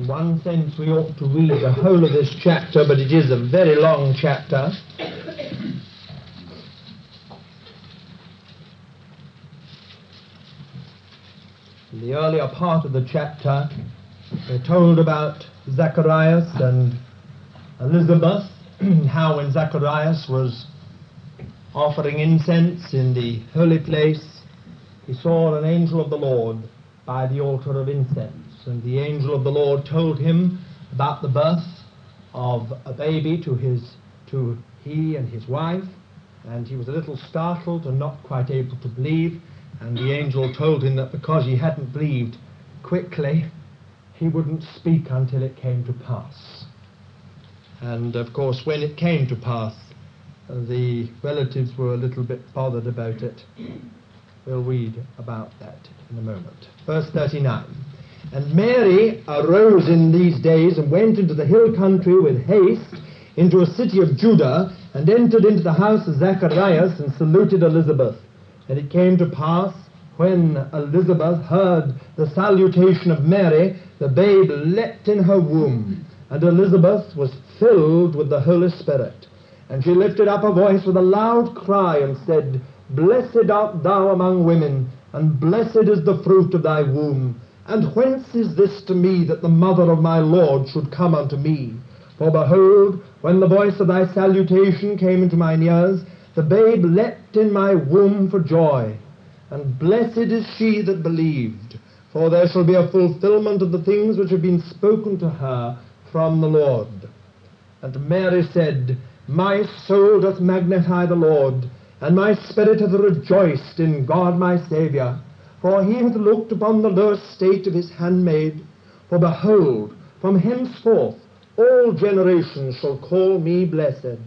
In one sense, we ought to read the whole of this chapter, but it is a very long chapter. In the earlier part of the chapter, we're told about Zacharias and Elizabeth, how when Zacharias was offering incense in the holy place, he saw an angel of the Lord by the altar of incense. And the angel of the Lord told him about the birth of a baby to his to he and his wife, and he was a little startled and not quite able to believe. And the angel told him that because he hadn't believed quickly, he wouldn't speak until it came to pass. And of course, when it came to pass, the relatives were a little bit bothered about it. We'll read about that in a moment. Verse 39. And Mary arose in these days and went into the hill country with haste into a city of Judah and entered into the house of Zacharias and saluted Elizabeth. And it came to pass when Elizabeth heard the salutation of Mary, the babe leapt in her womb, and Elizabeth was filled with the Holy Spirit. And she lifted up her voice with a loud cry and said, Blessed art thou among women, and blessed is the fruit of thy womb. And whence is this to me that the mother of my Lord should come unto me? For behold, when the voice of thy salutation came into mine ears, the babe leapt in my womb for joy. And blessed is she that believed, for there shall be a fulfillment of the things which have been spoken to her from the Lord. And Mary said, My soul doth magnify the Lord, and my spirit hath rejoiced in God my Saviour. For he hath looked upon the low estate of his handmaid. For behold, from henceforth all generations shall call me blessed.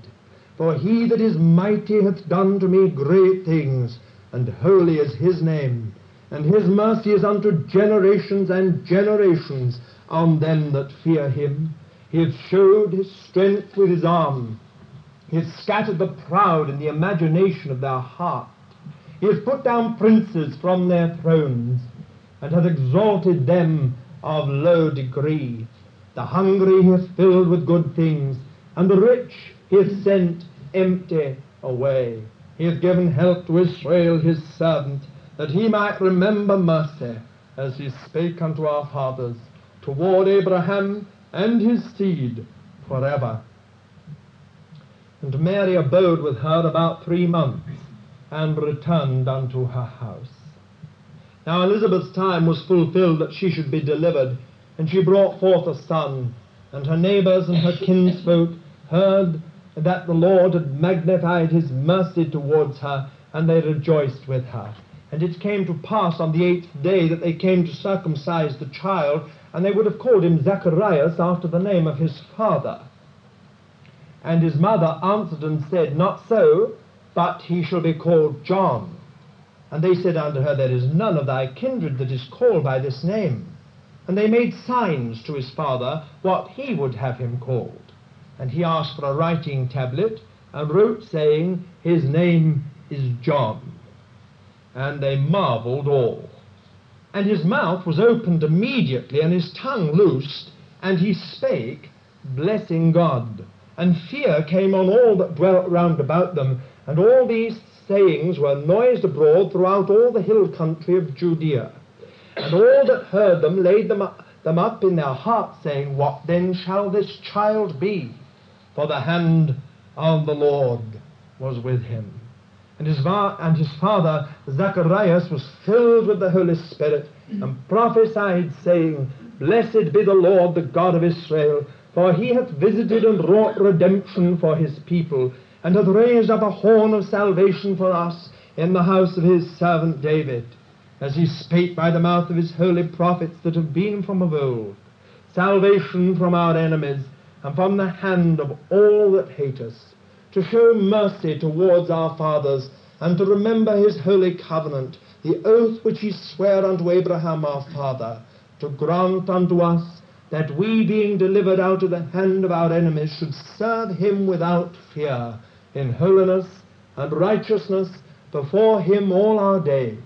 For he that is mighty hath done to me great things, and holy is his name. And his mercy is unto generations and generations on them that fear him. He hath showed his strength with his arm. He hath scattered the proud in the imagination of their heart. He has put down princes from their thrones, and hath exalted them of low degree. The hungry he hath filled with good things, and the rich he hath sent empty away. He hath given help to Israel his servant, that he might remember mercy, as he spake unto our fathers, toward Abraham and his seed forever. And Mary abode with her about three months, and returned unto her house. Now Elizabeth's time was fulfilled that she should be delivered, and she brought forth a son. And her neighbors and her kinsfolk heard that the Lord had magnified his mercy towards her, and they rejoiced with her. And it came to pass on the eighth day that they came to circumcise the child, and they would have called him Zacharias after the name of his father. And his mother answered and said, Not so, but he shall be called John. And they said unto her, There is none of thy kindred that is called by this name. And they made signs to his father what he would have him called. And he asked for a writing tablet, and wrote, saying, His name is John. And they marveled all. And his mouth was opened immediately, and his tongue loosed, and he spake, blessing God. And fear came on all that dwelt round about them, and all these sayings were noised abroad throughout all the hill country of Judea. And all that heard them laid them up, them up in their hearts, saying, What then shall this child be? For the hand of the Lord was with him. And his, va- and his father Zacharias was filled with the Holy Spirit, and prophesied, saying, Blessed be the Lord, the God of Israel, for he hath visited and wrought redemption for his people, and hath raised up a horn of salvation for us in the house of his servant David, as he spake by the mouth of his holy prophets that have been from of old, salvation from our enemies, and from the hand of all that hate us, to show mercy towards our fathers, and to remember his holy covenant, the oath which he sware unto Abraham our father, to grant unto us that we, being delivered out of the hand of our enemies, should serve him without fear, in holiness and righteousness before him all our days.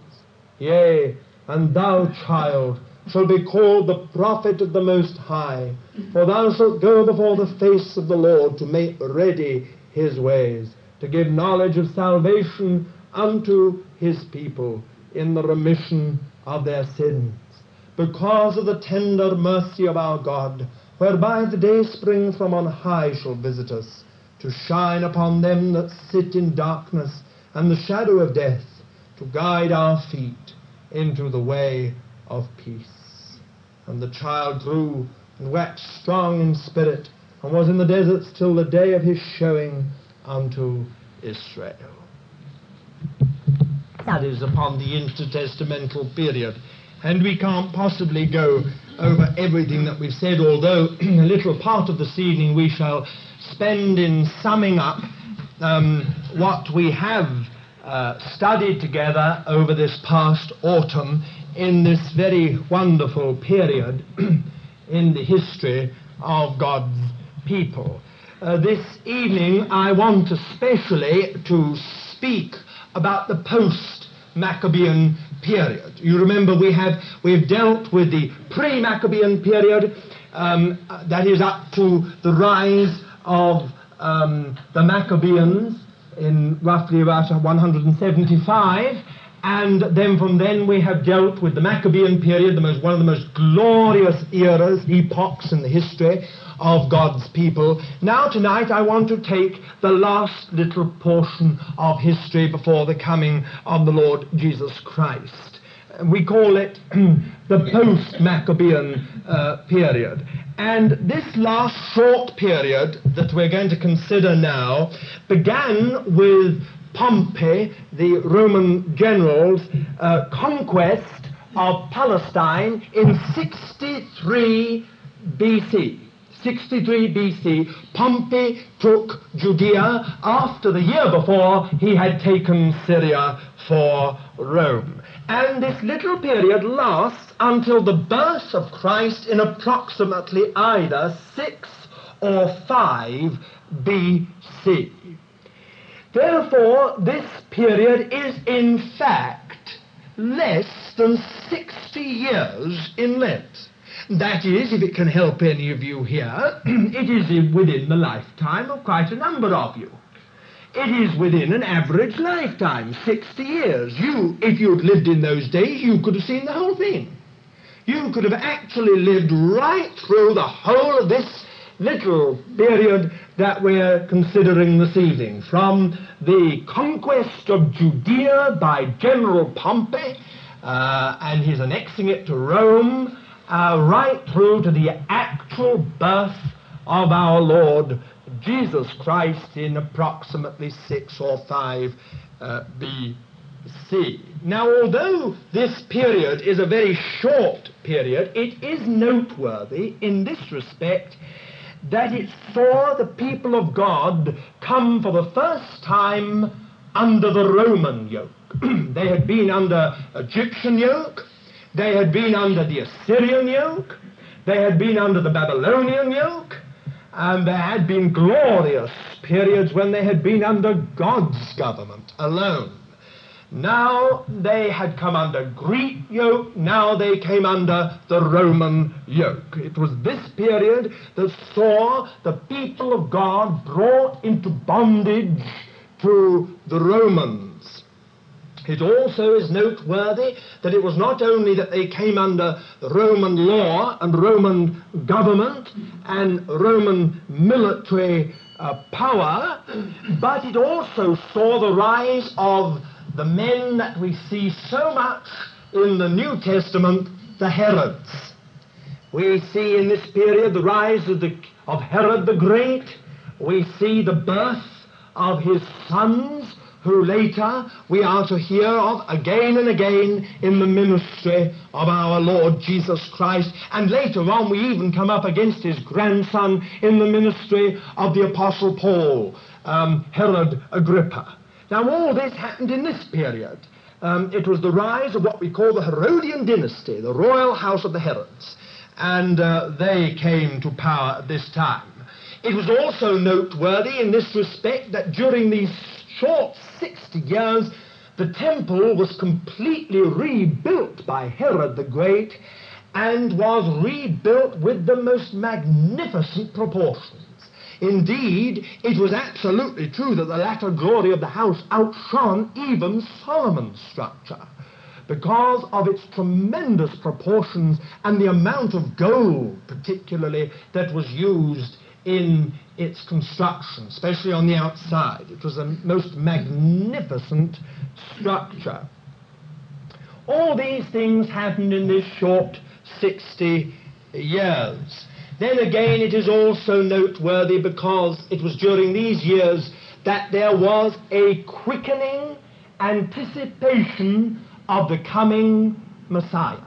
Yea, and thou, child, shall be called the prophet of the Most High. For thou shalt go before the face of the Lord to make ready his ways, to give knowledge of salvation unto his people in the remission of their sins. Because of the tender mercy of our God, whereby the day spring from on high shall visit us, to shine upon them that sit in darkness and the shadow of death, to guide our feet into the way of peace. And the child grew and waxed strong in spirit, and was in the deserts till the day of his showing unto Israel. That is upon the intertestamental period. And we can't possibly go over everything that we've said, although a little part of this evening we shall spend in summing up um, what we have uh, studied together over this past autumn in this very wonderful period in the history of God's people. Uh, this evening I want especially to speak about the post Maccabean period. You remember we have we've dealt with the pre Maccabean period, um, that is up to the rise of um, the Maccabeans in roughly about 175. And then from then we have dealt with the Maccabean period, the most, one of the most glorious eras, epochs in the history of God's people. Now tonight I want to take the last little portion of history before the coming of the Lord Jesus Christ. We call it the post-Maccabean uh, period. And this last short period that we're going to consider now began with Pompey, the Roman general's uh, conquest of Palestine in 63 BC. 63 BC, Pompey took Judea after the year before he had taken Syria for Rome. And this little period lasts until the birth of Christ in approximately either 6 or 5 BC. Therefore, this period is in fact less than 60 years in length. That is, if it can help any of you here, it is within the lifetime of quite a number of you. It is within an average lifetime, 60 years. You, if you'd lived in those days, you could have seen the whole thing. You could have actually lived right through the whole of this little period that we're considering this evening, from the conquest of Judea by General Pompey uh, and his annexing it to Rome, uh, right through to the actual birth of our Lord Jesus Christ in approximately 6 or 5 uh, BC. Now, although this period is a very short period, it is noteworthy in this respect that it saw the people of God come for the first time under the Roman yoke. they had been under Egyptian yoke, they had been under the Assyrian yoke, they had been under the Babylonian yoke, and there had been glorious periods when they had been under God's government alone. Now they had come under Greek yoke, now they came under the Roman yoke. It was this period that saw the people of God brought into bondage to the Romans. It also is noteworthy that it was not only that they came under Roman law and Roman government and Roman military uh, power, but it also saw the rise of the men that we see so much in the New Testament, the Herods. We see in this period the rise of, the, of Herod the Great. We see the birth of his sons, who later we are to hear of again and again in the ministry of our Lord Jesus Christ. And later on, we even come up against his grandson in the ministry of the Apostle Paul, um, Herod Agrippa. Now, all this happened in this period. Um, it was the rise of what we call the Herodian dynasty, the royal house of the Herods, and uh, they came to power at this time. It was also noteworthy in this respect that during these short 60 years, the temple was completely rebuilt by Herod the Great, and was rebuilt with the most magnificent proportions. Indeed, it was absolutely true that the latter glory of the house outshone even Solomon's structure because of its tremendous proportions and the amount of gold, particularly, that was used in its construction, especially on the outside. It was a most magnificent structure. All these things happened in this short 60 years. Then again, it is also noteworthy because it was during these years that there was a quickening anticipation of the coming Messiah.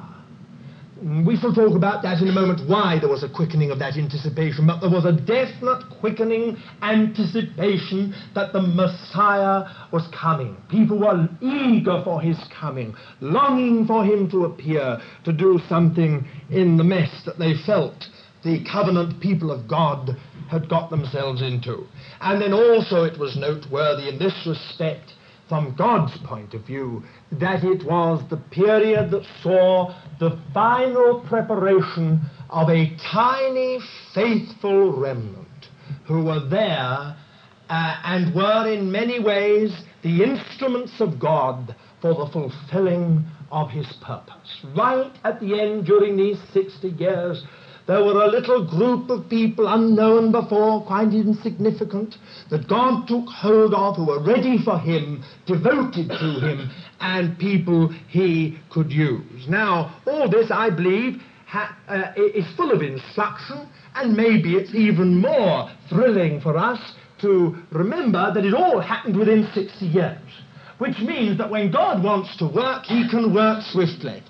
We shall talk about that in a moment, why there was a quickening of that anticipation, but there was a definite quickening anticipation that the Messiah was coming. People were eager for his coming, longing for him to appear, to do something in the mess that they felt the covenant people of God had got themselves into. And then also it was noteworthy in this respect from God's point of view, that it was the period that saw the final preparation of a tiny, faithful remnant who were there uh, and were in many ways the instruments of God for the fulfilling of his purpose. Right at the end, during these 60 years, there were a little group of people unknown before, quite insignificant, that God took hold of who were ready for Him, devoted to Him, and people He could use. Now, all this, I believe, ha- uh, is full of instruction, and maybe it's even more thrilling for us to remember that it all happened within 60 years which means that when God wants to work, he can work swiftly.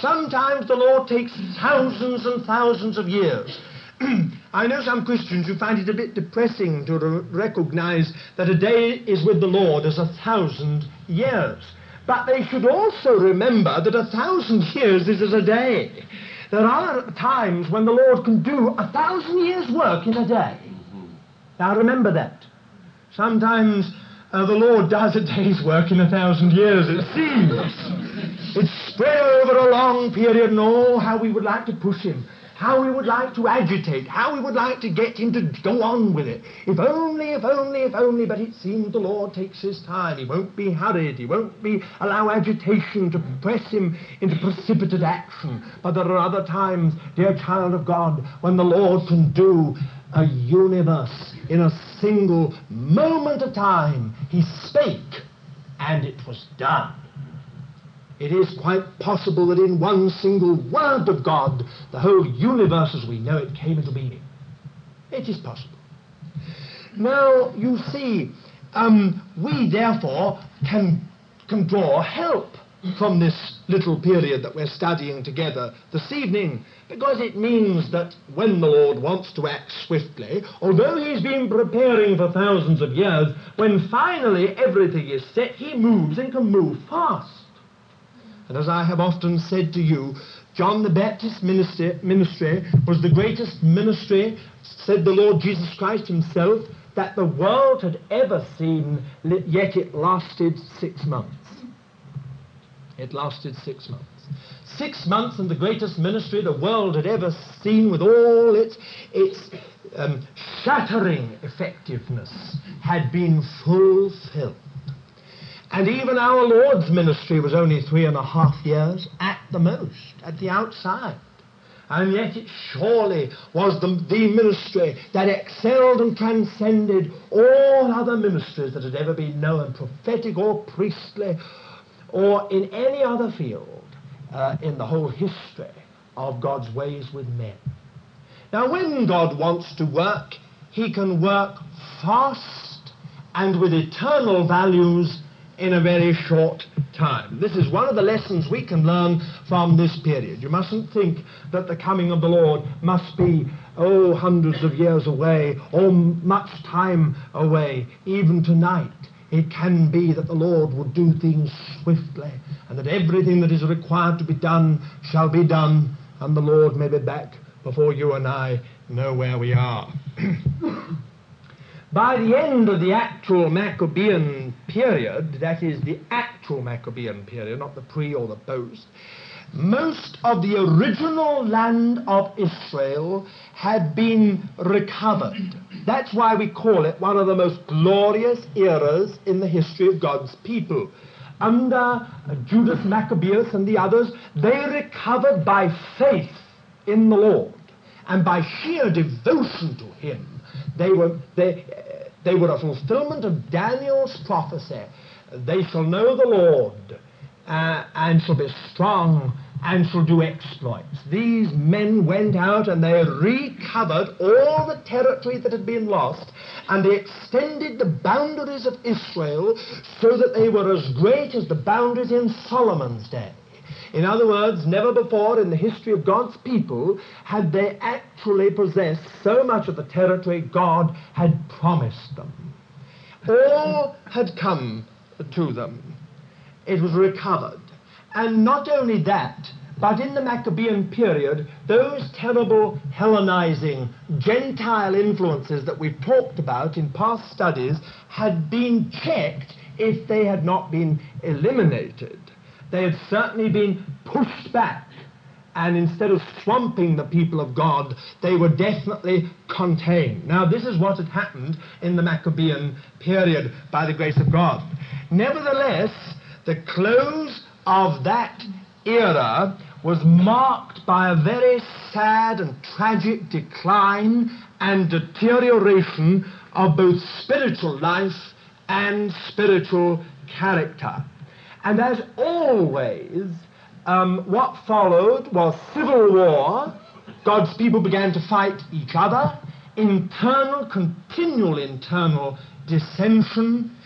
Sometimes the Lord takes thousands and thousands of years. I know some Christians who find it a bit depressing to re- recognize that a day is with the Lord as a thousand years. But they should also remember that a thousand years is as a day. There are times when the Lord can do a thousand years' work in a day. Now remember that. Sometimes uh, the Lord does a day's work in a thousand years, it seems. It's spread over a long period, and oh, how we would like to push him, how we would like to agitate, how we would like to get him to go on with it. If only, if only, if only, but it seems the Lord takes his time. He won't be hurried, he won't be allow agitation to press him into precipitate action. But there are other times, dear child of God, when the Lord can do a universe in a single moment of time. He spake, and it was done. It is quite possible that in one single word of God, the whole universe as we know it came into being. It is possible. Now, you see, um, we therefore can, can draw help from this little period that we're studying together this evening, because it means that when the Lord wants to act swiftly, although He's been preparing for thousands of years, when finally everything is set, He moves and can move fast. And as I have often said to you, John the Baptist's ministry, ministry was the greatest ministry, said the Lord Jesus Christ Himself, that the world had ever seen, yet it lasted six months. It lasted six months. Six months and the greatest ministry the world had ever seen with all its, its um, shattering effectiveness had been fulfilled. And even our Lord's ministry was only three and a half years at the most, at the outside. And yet it surely was the, the ministry that excelled and transcended all other ministries that had ever been known, prophetic or priestly or in any other field uh, in the whole history of God's ways with men. Now, when God wants to work, he can work fast and with eternal values in a very short time. This is one of the lessons we can learn from this period. You mustn't think that the coming of the Lord must be, oh, hundreds of years away or much time away, even tonight. It can be that the Lord will do things swiftly, and that everything that is required to be done shall be done, and the Lord may be back before you and I know where we are. By the end of the actual Maccabean period, that is the actual Maccabean period, not the pre or the post, most of the original land of Israel had been recovered. That's why we call it one of the most glorious eras in the history of God's people. Under Judas Maccabeus and the others, they recovered by faith in the Lord and by sheer devotion to Him. They were, they, they were a fulfillment of Daniel's prophecy. They shall know the Lord uh, and shall be strong and shall do exploits. These men went out and they recovered all the territory that had been lost, and they extended the boundaries of Israel so that they were as great as the boundaries in Solomon's day. In other words, never before in the history of God's people had they actually possessed so much of the territory God had promised them. All had come to them. It was recovered. And not only that, but in the Maccabean period, those terrible Hellenizing Gentile influences that we've talked about in past studies had been checked if they had not been eliminated. They had certainly been pushed back. And instead of swamping the people of God, they were definitely contained. Now, this is what had happened in the Maccabean period by the grace of God. Nevertheless, the close of that era was marked by a very sad and tragic decline and deterioration of both spiritual life and spiritual character. And as always, um, what followed was civil war. God's people began to fight each other, internal, continual internal dissension,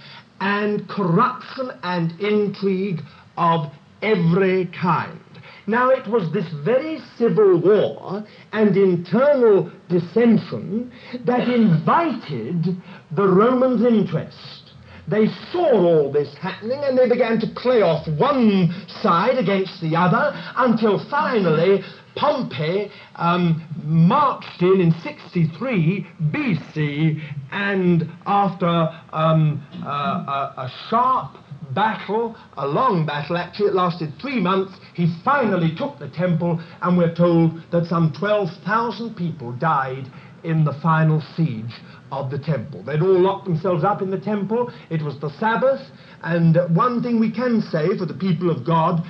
and corruption and intrigue of every kind. Now, it was this very civil war and internal dissension that invited the Romans' interest. They saw all this happening and they began to play off one side against the other until finally Pompey um, marched in in 63 BC and after um, uh, a, a sharp battle, a long battle actually, it lasted three months. He finally took the temple, and we're told that some 12,000 people died in the final siege of the temple. They'd all locked themselves up in the temple. It was the Sabbath, and one thing we can say for the people of God,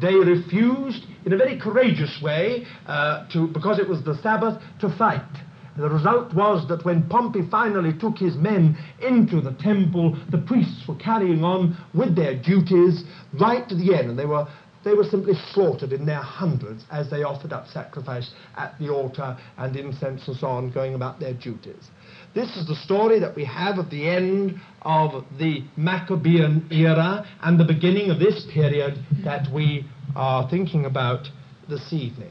they refused in a very courageous way, uh, to, because it was the Sabbath, to fight. The result was that when Pompey finally took his men into the temple, the priests were carrying on with their duties right to the end, and they were they were simply slaughtered in their hundreds as they offered up sacrifice at the altar and incense and so on, going about their duties. This is the story that we have of the end of the Maccabean era and the beginning of this period that we are thinking about this evening.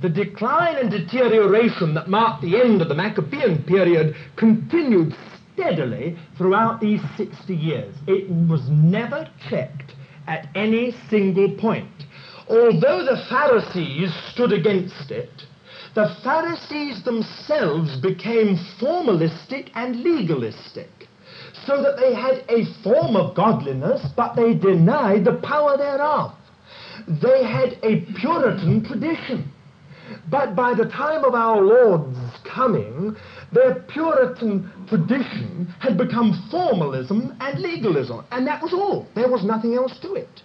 The decline and deterioration that marked the end of the Maccabean period continued steadily throughout these 60 years. It was never checked at any single point. Although the Pharisees stood against it, the Pharisees themselves became formalistic and legalistic, so that they had a form of godliness, but they denied the power thereof. They had a Puritan tradition. But by the time of our Lord's coming, their Puritan tradition had become formalism and legalism, and that was all. There was nothing else to it.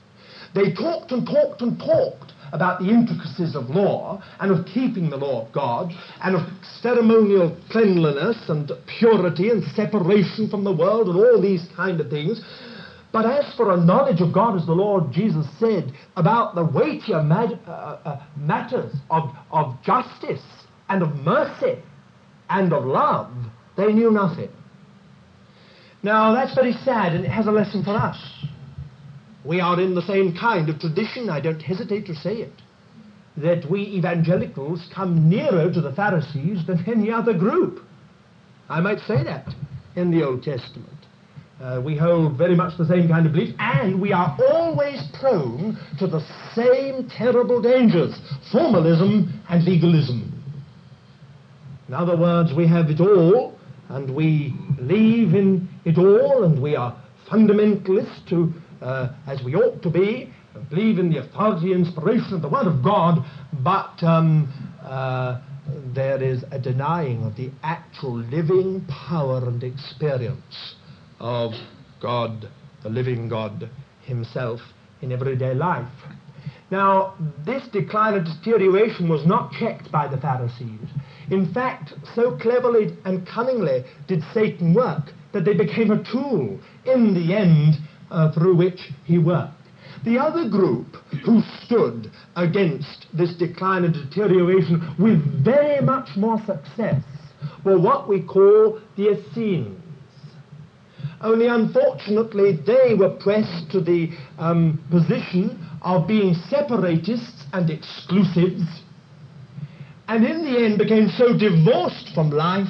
They talked and talked and talked about the intricacies of law and of keeping the law of God and of ceremonial cleanliness and purity and separation from the world and all these kind of things. But as for a knowledge of God, as the Lord Jesus said, about the weightier uh, uh, matters of, of justice and of mercy and of love, they knew nothing. Now, that's very sad, and it has a lesson for us. We are in the same kind of tradition, I don't hesitate to say it, that we evangelicals come nearer to the Pharisees than any other group. I might say that in the Old Testament. Uh, we hold very much the same kind of beliefs, and we are always prone to the same terrible dangers formalism and legalism. In other words, we have it all, and we believe in it all, and we are fundamentalists to, uh, as we ought to be, believe in the authority and inspiration of the Word of God, but um, uh, there is a denying of the actual living power and experience of God, the living God Himself, in everyday life. Now, this decline and deterioration was not checked by the Pharisees. In fact, so cleverly and cunningly did Satan work that they became a tool in the end uh, through which he worked. The other group who stood against this decline and deterioration with very much more success were what we call the Essenes. Only unfortunately, they were pressed to the um, position of being separatists and exclusives, and in the end became so divorced from life,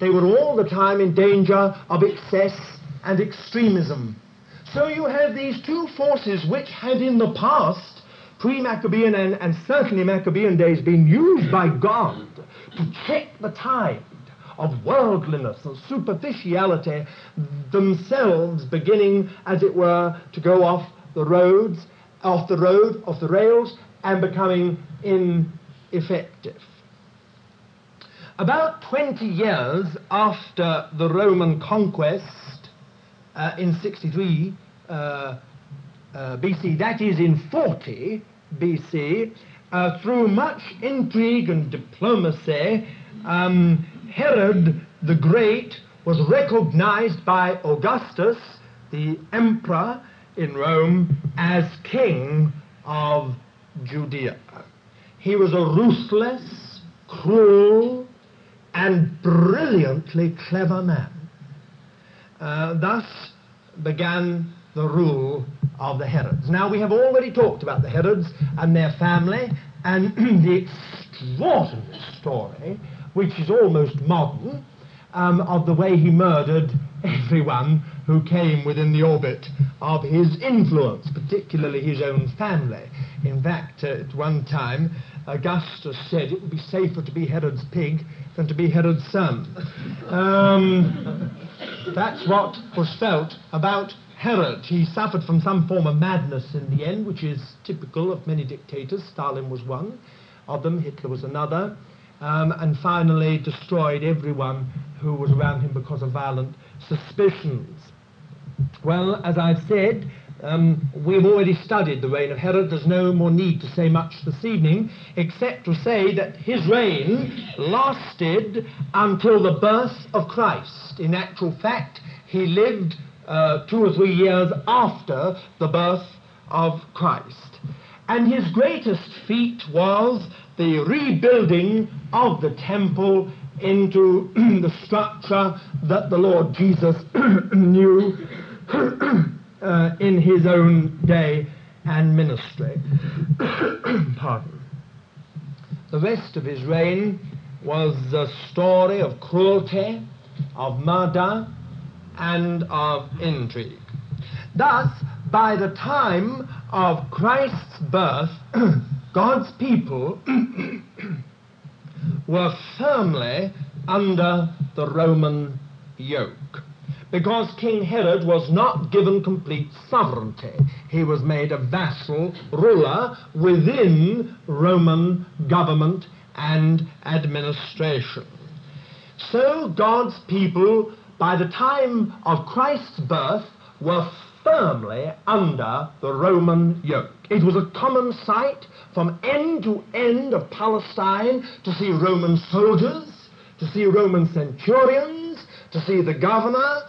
they were all the time in danger of excess and extremism. So you have these two forces which had in the past, pre-Maccabean and, and certainly Maccabean days, been used by God to check the tide of worldliness and superficiality, themselves beginning, as it were, to go off the roads, off the road, off the rails, and becoming ineffective. About 20 years after the Roman conquest uh, in 63 uh, uh, BC, that is in 40 BC, uh, through much intrigue and diplomacy, um, Herod the Great was recognized by Augustus, the emperor in Rome, as king of Judea. He was a ruthless, cruel, and brilliantly clever man. Uh, thus began the rule of the Herods. Now, we have already talked about the Herods and their family and the extraordinary story which is almost modern, um, of the way he murdered everyone who came within the orbit of his influence, particularly his own family. In fact, at one time, Augustus said it would be safer to be Herod's pig than to be Herod's son. Um, that's what was felt about Herod. He suffered from some form of madness in the end, which is typical of many dictators. Stalin was one of them, Hitler was another um, and finally destroyed everyone who was around him because of violent suspicions. Well, as I've said, um, we've already studied the reign of Herod. There's no more need to say much this evening, except to say that his reign lasted until the birth of Christ. In actual fact, he lived uh, two or three years after the birth of Christ. And his greatest feat was the rebuilding of the temple into the structure that the Lord Jesus knew uh, in his own day and ministry. Pardon. The rest of his reign was a story of cruelty, of murder, and of intrigue. Thus, by the time of Christ's birth, God's people were firmly under the Roman yoke. Because King Herod was not given complete sovereignty. He was made a vassal ruler within Roman government and administration. So God's people, by the time of Christ's birth, were firmly under the Roman yoke. It was a common sight from end to end of Palestine to see Roman soldiers, to see Roman centurions, to see the governor.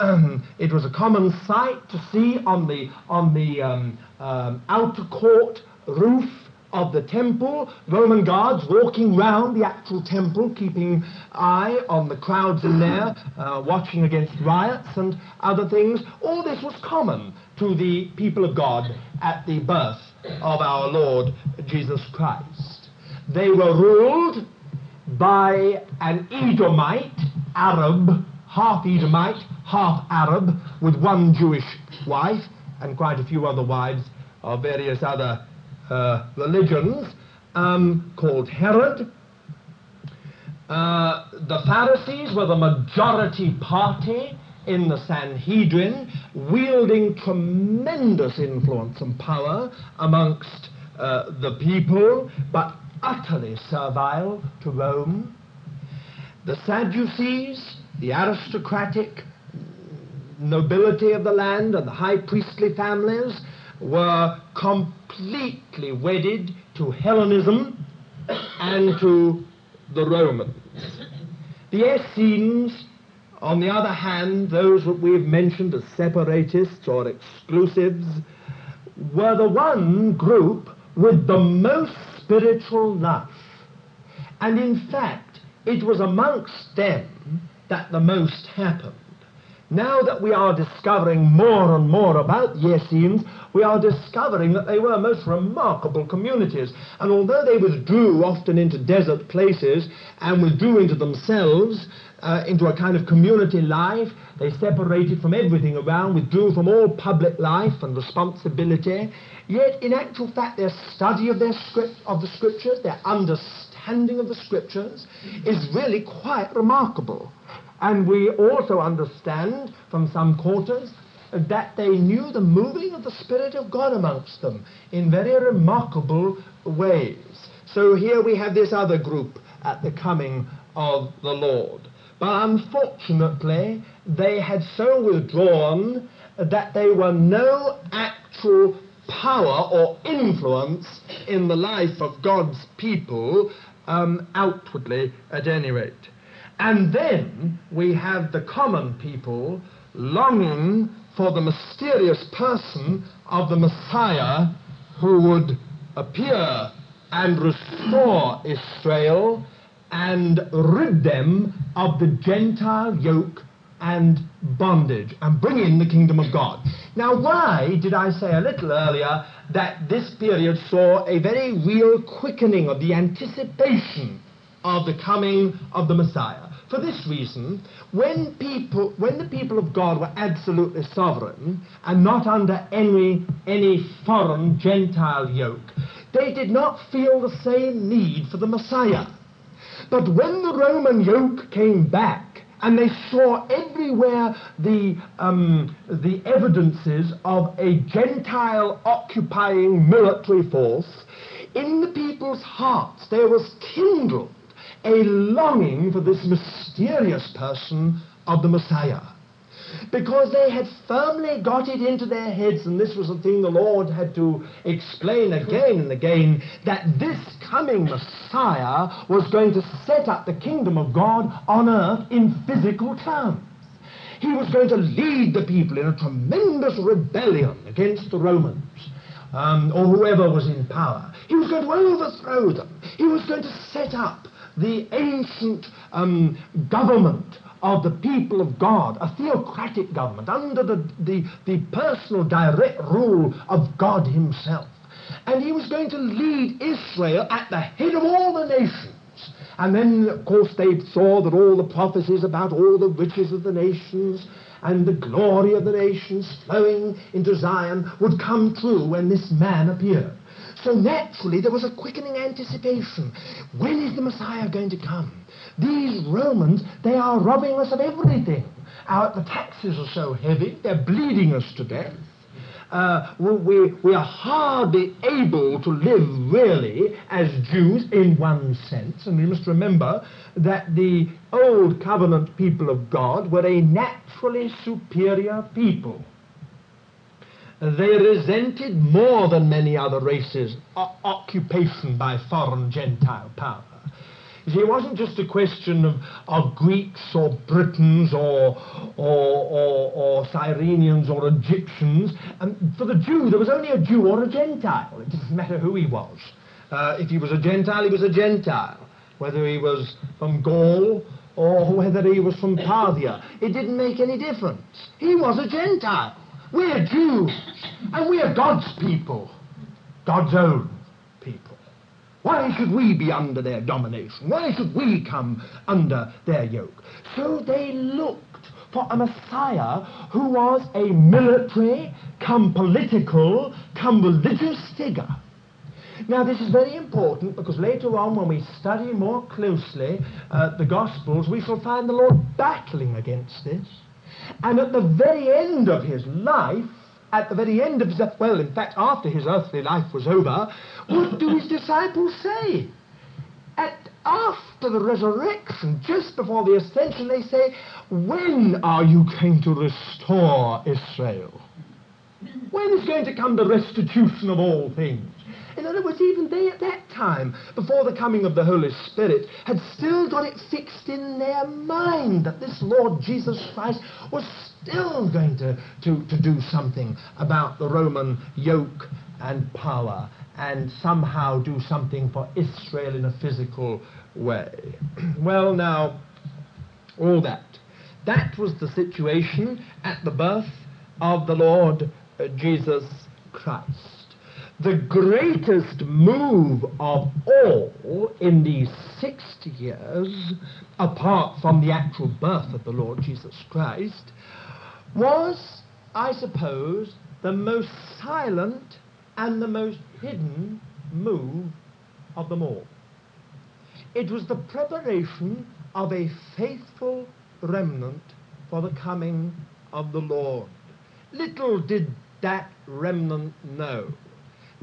Um, it was a common sight to see on the, on the um, um, outer court roof of the temple, Roman guards walking round the actual temple, keeping eye on the crowds in there, uh, watching against riots and other things. All this was common to the people of God at the birth of our Lord Jesus Christ. They were ruled by an Edomite, Arab, half Edomite, half Arab, with one Jewish wife and quite a few other wives of various other uh, religions um, called Herod. Uh, the Pharisees were the majority party in the Sanhedrin, wielding tremendous influence and power amongst uh, the people, but utterly servile to Rome. The Sadducees, the aristocratic nobility of the land and the high priestly families, were completely wedded to Hellenism and to the Romans. The Essenes, on the other hand, those that we've mentioned as separatists or exclusives, were the one group with the most spiritual life. And in fact, it was amongst them that the most happened. Now that we are discovering more and more about the Essenes, we are discovering that they were most remarkable communities. And although they withdrew often into desert places and withdrew into themselves, uh, into a kind of community life, they separated from everything around, withdrew from all public life and responsibility. Yet, in actual fact, their study of, their script, of the scriptures, their understanding of the scriptures, is really quite remarkable. And we also understand from some quarters that they knew the moving of the Spirit of God amongst them in very remarkable ways. So here we have this other group at the coming of the Lord. But unfortunately, they had so withdrawn that they were no actual power or influence in the life of God's people, um, outwardly at any rate. And then we have the common people longing for the mysterious person of the Messiah who would appear and restore Israel and rid them of the Gentile yoke and bondage and bring in the kingdom of God. Now, why did I say a little earlier that this period saw a very real quickening of the anticipation of the coming of the Messiah? For this reason, when people, when the people of God were absolutely sovereign and not under any, any foreign Gentile yoke, they did not feel the same need for the Messiah. But when the Roman yoke came back, and they saw everywhere the, um, the evidences of a Gentile occupying military force, in the people's hearts there was kindled a longing for this mysterious person of the Messiah. Because they had firmly got it into their heads, and this was the thing the Lord had to explain again and again, that this coming Messiah was going to set up the kingdom of God on earth in physical terms. He was going to lead the people in a tremendous rebellion against the Romans. Um, or whoever was in power. He was going to overthrow them. He was going to set up the ancient um, government of the people of God, a theocratic government under the, the, the personal direct rule of God Himself. And He was going to lead Israel at the head of all the nations. And then, of course, they saw that all the prophecies about all the riches of the nations and the glory of the nations flowing into Zion would come true when this man appeared. So naturally, there was a quickening anticipation. When is the Messiah going to come? These Romans, they are robbing us of everything. Our, the taxes are so heavy, they're bleeding us to death. Uh, we, we are hardly able to live really as Jews in one sense. And we must remember that the old covenant people of God were a naturally superior people they resented more than many other races occupation by foreign Gentile power. It wasn't just a question of, of Greeks or Britons or, or, or, or Cyrenians or Egyptians. And for the Jew, there was only a Jew or a Gentile. It didn't matter who he was. Uh, if he was a Gentile, he was a Gentile. Whether he was from Gaul or whether he was from Parthia, it didn't make any difference. He was a Gentile. We're Jews, and we're God's people, God's own people. Why should we be under their domination? Why should we come under their yoke? So they looked for a Messiah who was a military, come political, come religious figure. Now, this is very important because later on, when we study more closely uh, the Gospels, we shall find the Lord battling against this. And at the very end of his life, at the very end of his, well, in fact, after his earthly life was over, what do his disciples say? At, after the resurrection, just before the ascension, they say, When are you going to restore Israel? When is going to come the restitution of all things? In other words, even they at that time, before the coming of the Holy Spirit, had still got it fixed in their mind that this Lord Jesus Christ was still going to, to, to do something about the Roman yoke and power and somehow do something for Israel in a physical way. well, now, all that. That was the situation at the birth of the Lord uh, Jesus Christ the greatest move of all in these 60 years, apart from the actual birth of the Lord Jesus Christ, was, I suppose, the most silent and the most hidden move of them all. It was the preparation of a faithful remnant for the coming of the Lord. Little did that remnant know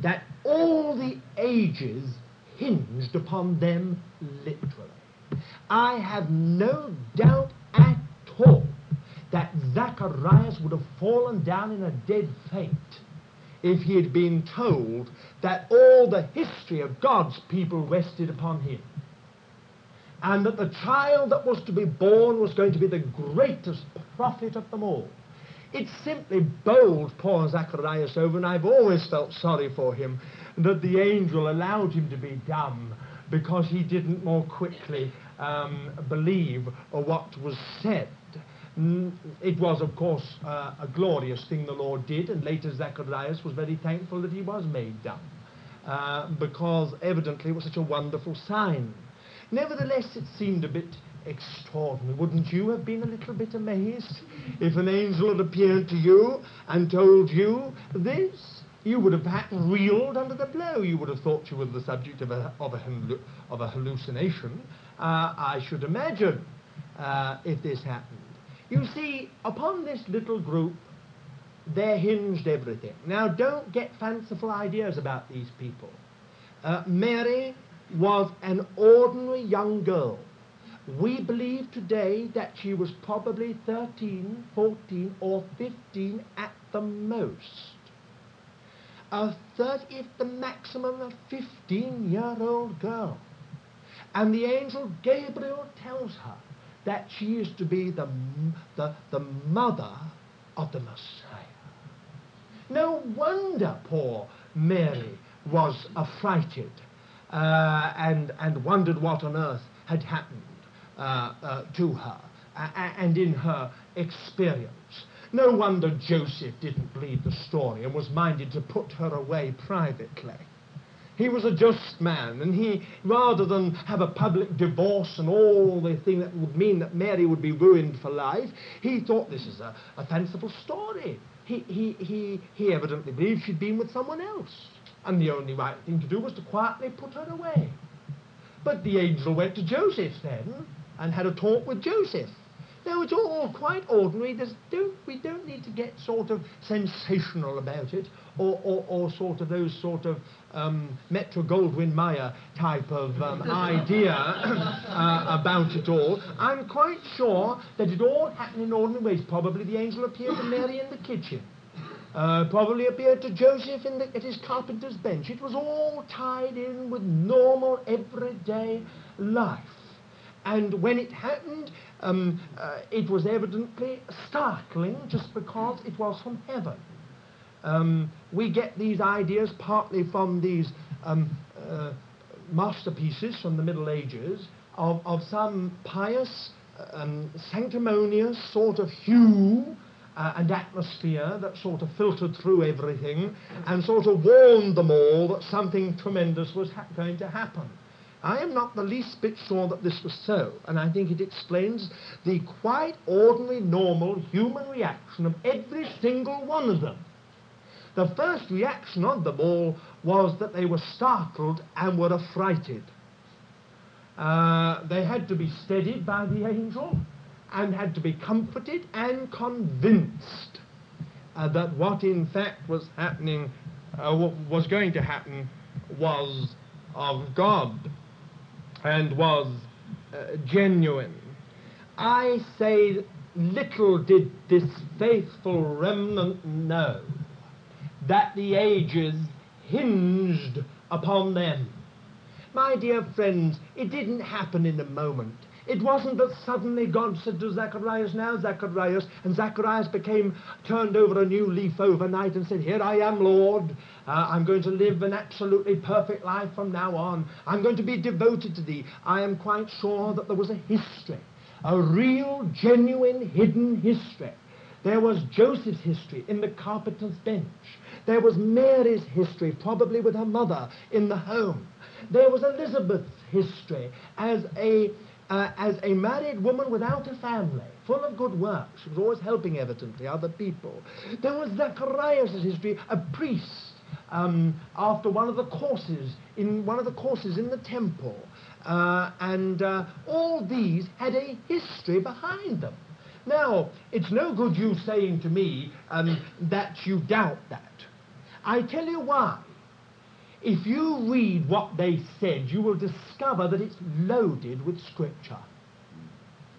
that all the ages hinged upon them literally. I have no doubt at all that Zacharias would have fallen down in a dead faint if he had been told that all the history of God's people rested upon him. And that the child that was to be born was going to be the greatest prophet of them all. It simply bowled poor Zacharias over, and I've always felt sorry for him that the angel allowed him to be dumb because he didn't more quickly um, believe what was said. It was, of course, uh, a glorious thing the Lord did, and later Zacharias was very thankful that he was made dumb, uh, because evidently it was such a wonderful sign. Nevertheless, it seemed a bit extraordinary. Wouldn't you have been a little bit amazed if an angel had appeared to you and told you this? You would have reeled under the blow. You would have thought you were the subject of a, of a, of a hallucination, uh, I should imagine, uh, if this happened. You see, upon this little group, there hinged everything. Now, don't get fanciful ideas about these people. Uh, Mary was an ordinary young girl we believe today that she was probably 13, 14, or 15 at the most. A 30th, the maximum, a 15 year old girl. And the angel Gabriel tells her that she is to be the, the, the mother of the Messiah. No wonder poor Mary was affrighted uh, and, and wondered what on earth had happened. Uh, uh, to her and in her experience. No wonder Joseph didn't believe the story and was minded to put her away privately. He was a just man, and he, rather than have a public divorce and all the thing that would mean that Mary would be ruined for life, he thought this is a, a fanciful story. He, he, he, he evidently believed she'd been with someone else, and the only right thing to do was to quietly put her away. But the angel went to Joseph then and had a talk with Joseph. Now it's all quite ordinary. Don't, we don't need to get sort of sensational about it, or, or, or sort of those sort of um, Metro Goldwyn Mayer type of um, idea uh, about it all. I'm quite sure that it all happened in ordinary ways. Probably the angel appeared to Mary in the kitchen. Uh, probably appeared to Joseph the, at his carpenter's bench. It was all tied in with normal, everyday life. And when it happened, um, uh, it was evidently startling just because it was from heaven. Um, we get these ideas partly from these um, uh, masterpieces from the Middle Ages of, of some pious, um, sanctimonious sort of hue uh, and atmosphere that sort of filtered through everything and sort of warned them all that something tremendous was going to happen. I am not the least bit sure that this was so, and I think it explains the quite ordinary, normal human reaction of every single one of them. The first reaction of them all was that they were startled and were affrighted. Uh, they had to be steadied by the angel. and had to be comforted and convinced uh, that what in fact was happening, uh, what was going to happen, was of God and was uh, genuine. I say, little did this faithful remnant know that the ages hinged upon them. My dear friends, it didn't happen in a moment. It wasn't that suddenly God said to Zacharias, Now, Zacharias, and Zacharias became turned over a new leaf overnight and said, Here I am, Lord. Uh, I'm going to live an absolutely perfect life from now on. I'm going to be devoted to thee. I am quite sure that there was a history, a real, genuine, hidden history. There was Joseph's history in the carpenter's bench. There was Mary's history, probably with her mother in the home. There was Elizabeth's history as a uh, as a married woman without a family, full of good works. She was always helping, evidently, other people. There was Zacharias' history, a priest, um, after one of the courses, in one of the courses in the temple. Uh, and uh, all these had a history behind them. Now, it's no good you saying to me um, that you doubt that. I tell you why. If you read what they said, you will discover that it's loaded with Scripture.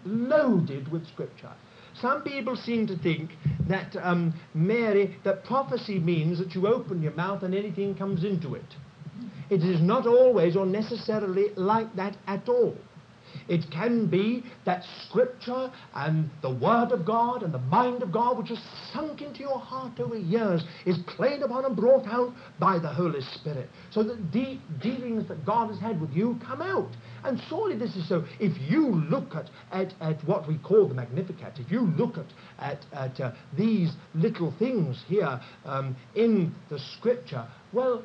Loaded with Scripture. Some people seem to think that um, Mary, that prophecy means that you open your mouth and anything comes into it. It is not always or necessarily like that at all. It can be that Scripture and the Word of God and the mind of God, which has sunk into your heart over years, is played upon and brought out by the Holy Spirit. So that deep dealings that God has had with you come out. And surely this is so. If you look at, at, at what we call the Magnificat, if you look at, at, at uh, these little things here um, in the Scripture, well,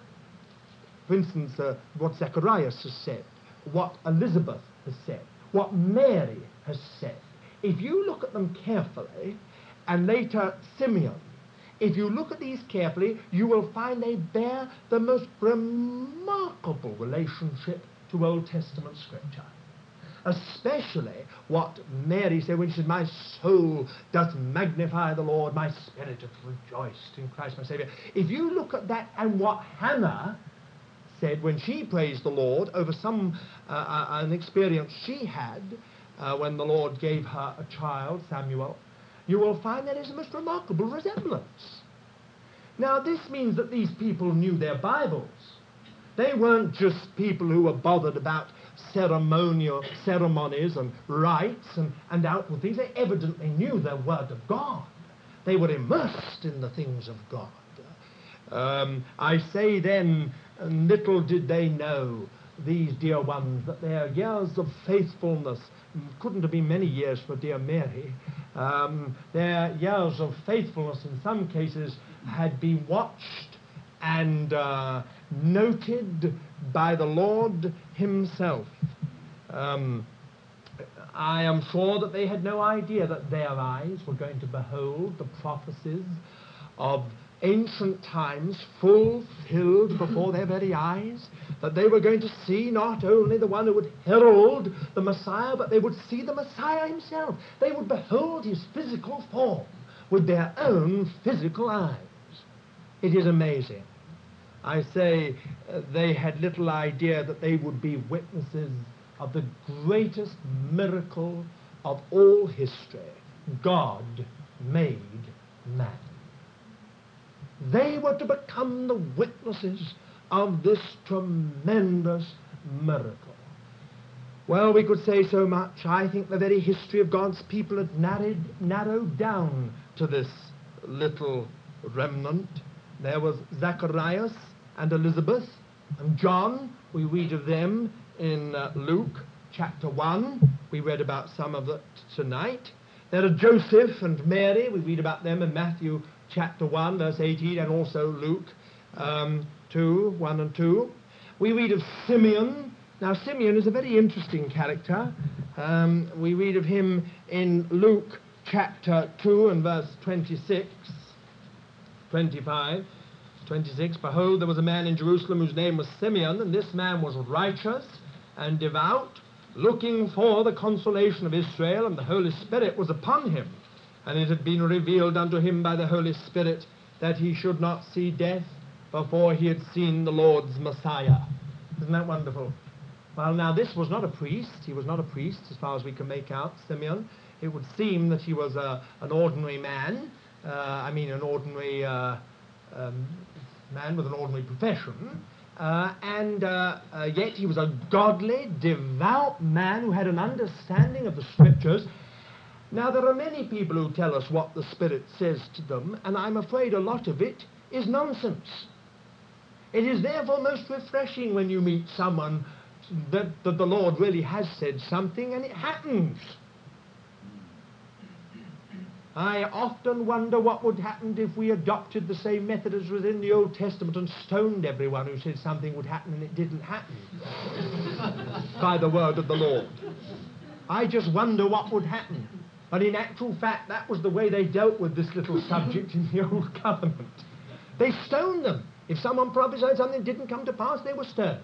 for instance, uh, what Zacharias has said, what Elizabeth has said, what Mary has said. If you look at them carefully, and later Simeon, if you look at these carefully, you will find they bear the most remarkable relationship to Old Testament Scripture. Especially what Mary said when she said, My soul doth magnify the Lord, my spirit hath rejoiced in Christ my Saviour. If you look at that and what Hannah said when she praised the Lord over some uh, uh, an experience she had uh, when the Lord gave her a child, Samuel, you will find that is a most remarkable resemblance. Now, this means that these people knew their Bibles. They weren't just people who were bothered about ceremonial ceremonies and rites and, and outward things. They evidently knew their Word of God. They were immersed in the things of God. Um, I say then, little did they know, these dear ones, that their years of faithfulness couldn't have been many years for dear Mary. Um, their years of faithfulness, in some cases, had been watched and uh, noted by the Lord Himself. Um, I am sure that they had no idea that their eyes were going to behold the prophecies of ancient times fulfilled before their very eyes, that they were going to see not only the one who would herald the Messiah, but they would see the Messiah himself. They would behold his physical form with their own physical eyes. It is amazing. I say uh, they had little idea that they would be witnesses of the greatest miracle of all history God made man. They were to become the witnesses of this tremendous miracle. Well, we could say so much. I think the very history of God's people had narrowed, narrowed down to this little remnant. There was Zacharias and Elizabeth and John. We read of them in uh, Luke chapter 1. We read about some of it tonight. There are Joseph and Mary. We read about them in Matthew chapter 1, verse 18, and also Luke um, 2, 1 and 2. We read of Simeon. Now, Simeon is a very interesting character. Um, we read of him in Luke chapter 2 and verse 26, 25, 26. Behold, there was a man in Jerusalem whose name was Simeon, and this man was righteous and devout, looking for the consolation of Israel, and the Holy Spirit was upon him. And it had been revealed unto him by the Holy Spirit that he should not see death before he had seen the Lord's Messiah. Isn't that wonderful? Well, now, this was not a priest. He was not a priest, as far as we can make out, Simeon. It would seem that he was a, an ordinary man. Uh, I mean, an ordinary uh, um, man with an ordinary profession. Uh, and uh, uh, yet he was a godly, devout man who had an understanding of the Scriptures. Now, there are many people who tell us what the Spirit says to them, and I'm afraid a lot of it is nonsense. It is therefore most refreshing when you meet someone that, that the Lord really has said something and it happens. I often wonder what would happen if we adopted the same method as was in the Old Testament and stoned everyone who said something would happen and it didn't happen by the word of the Lord. I just wonder what would happen. But in actual fact, that was the way they dealt with this little subject in the Old Covenant. They stoned them. If someone prophesied something didn't come to pass, they were stoned.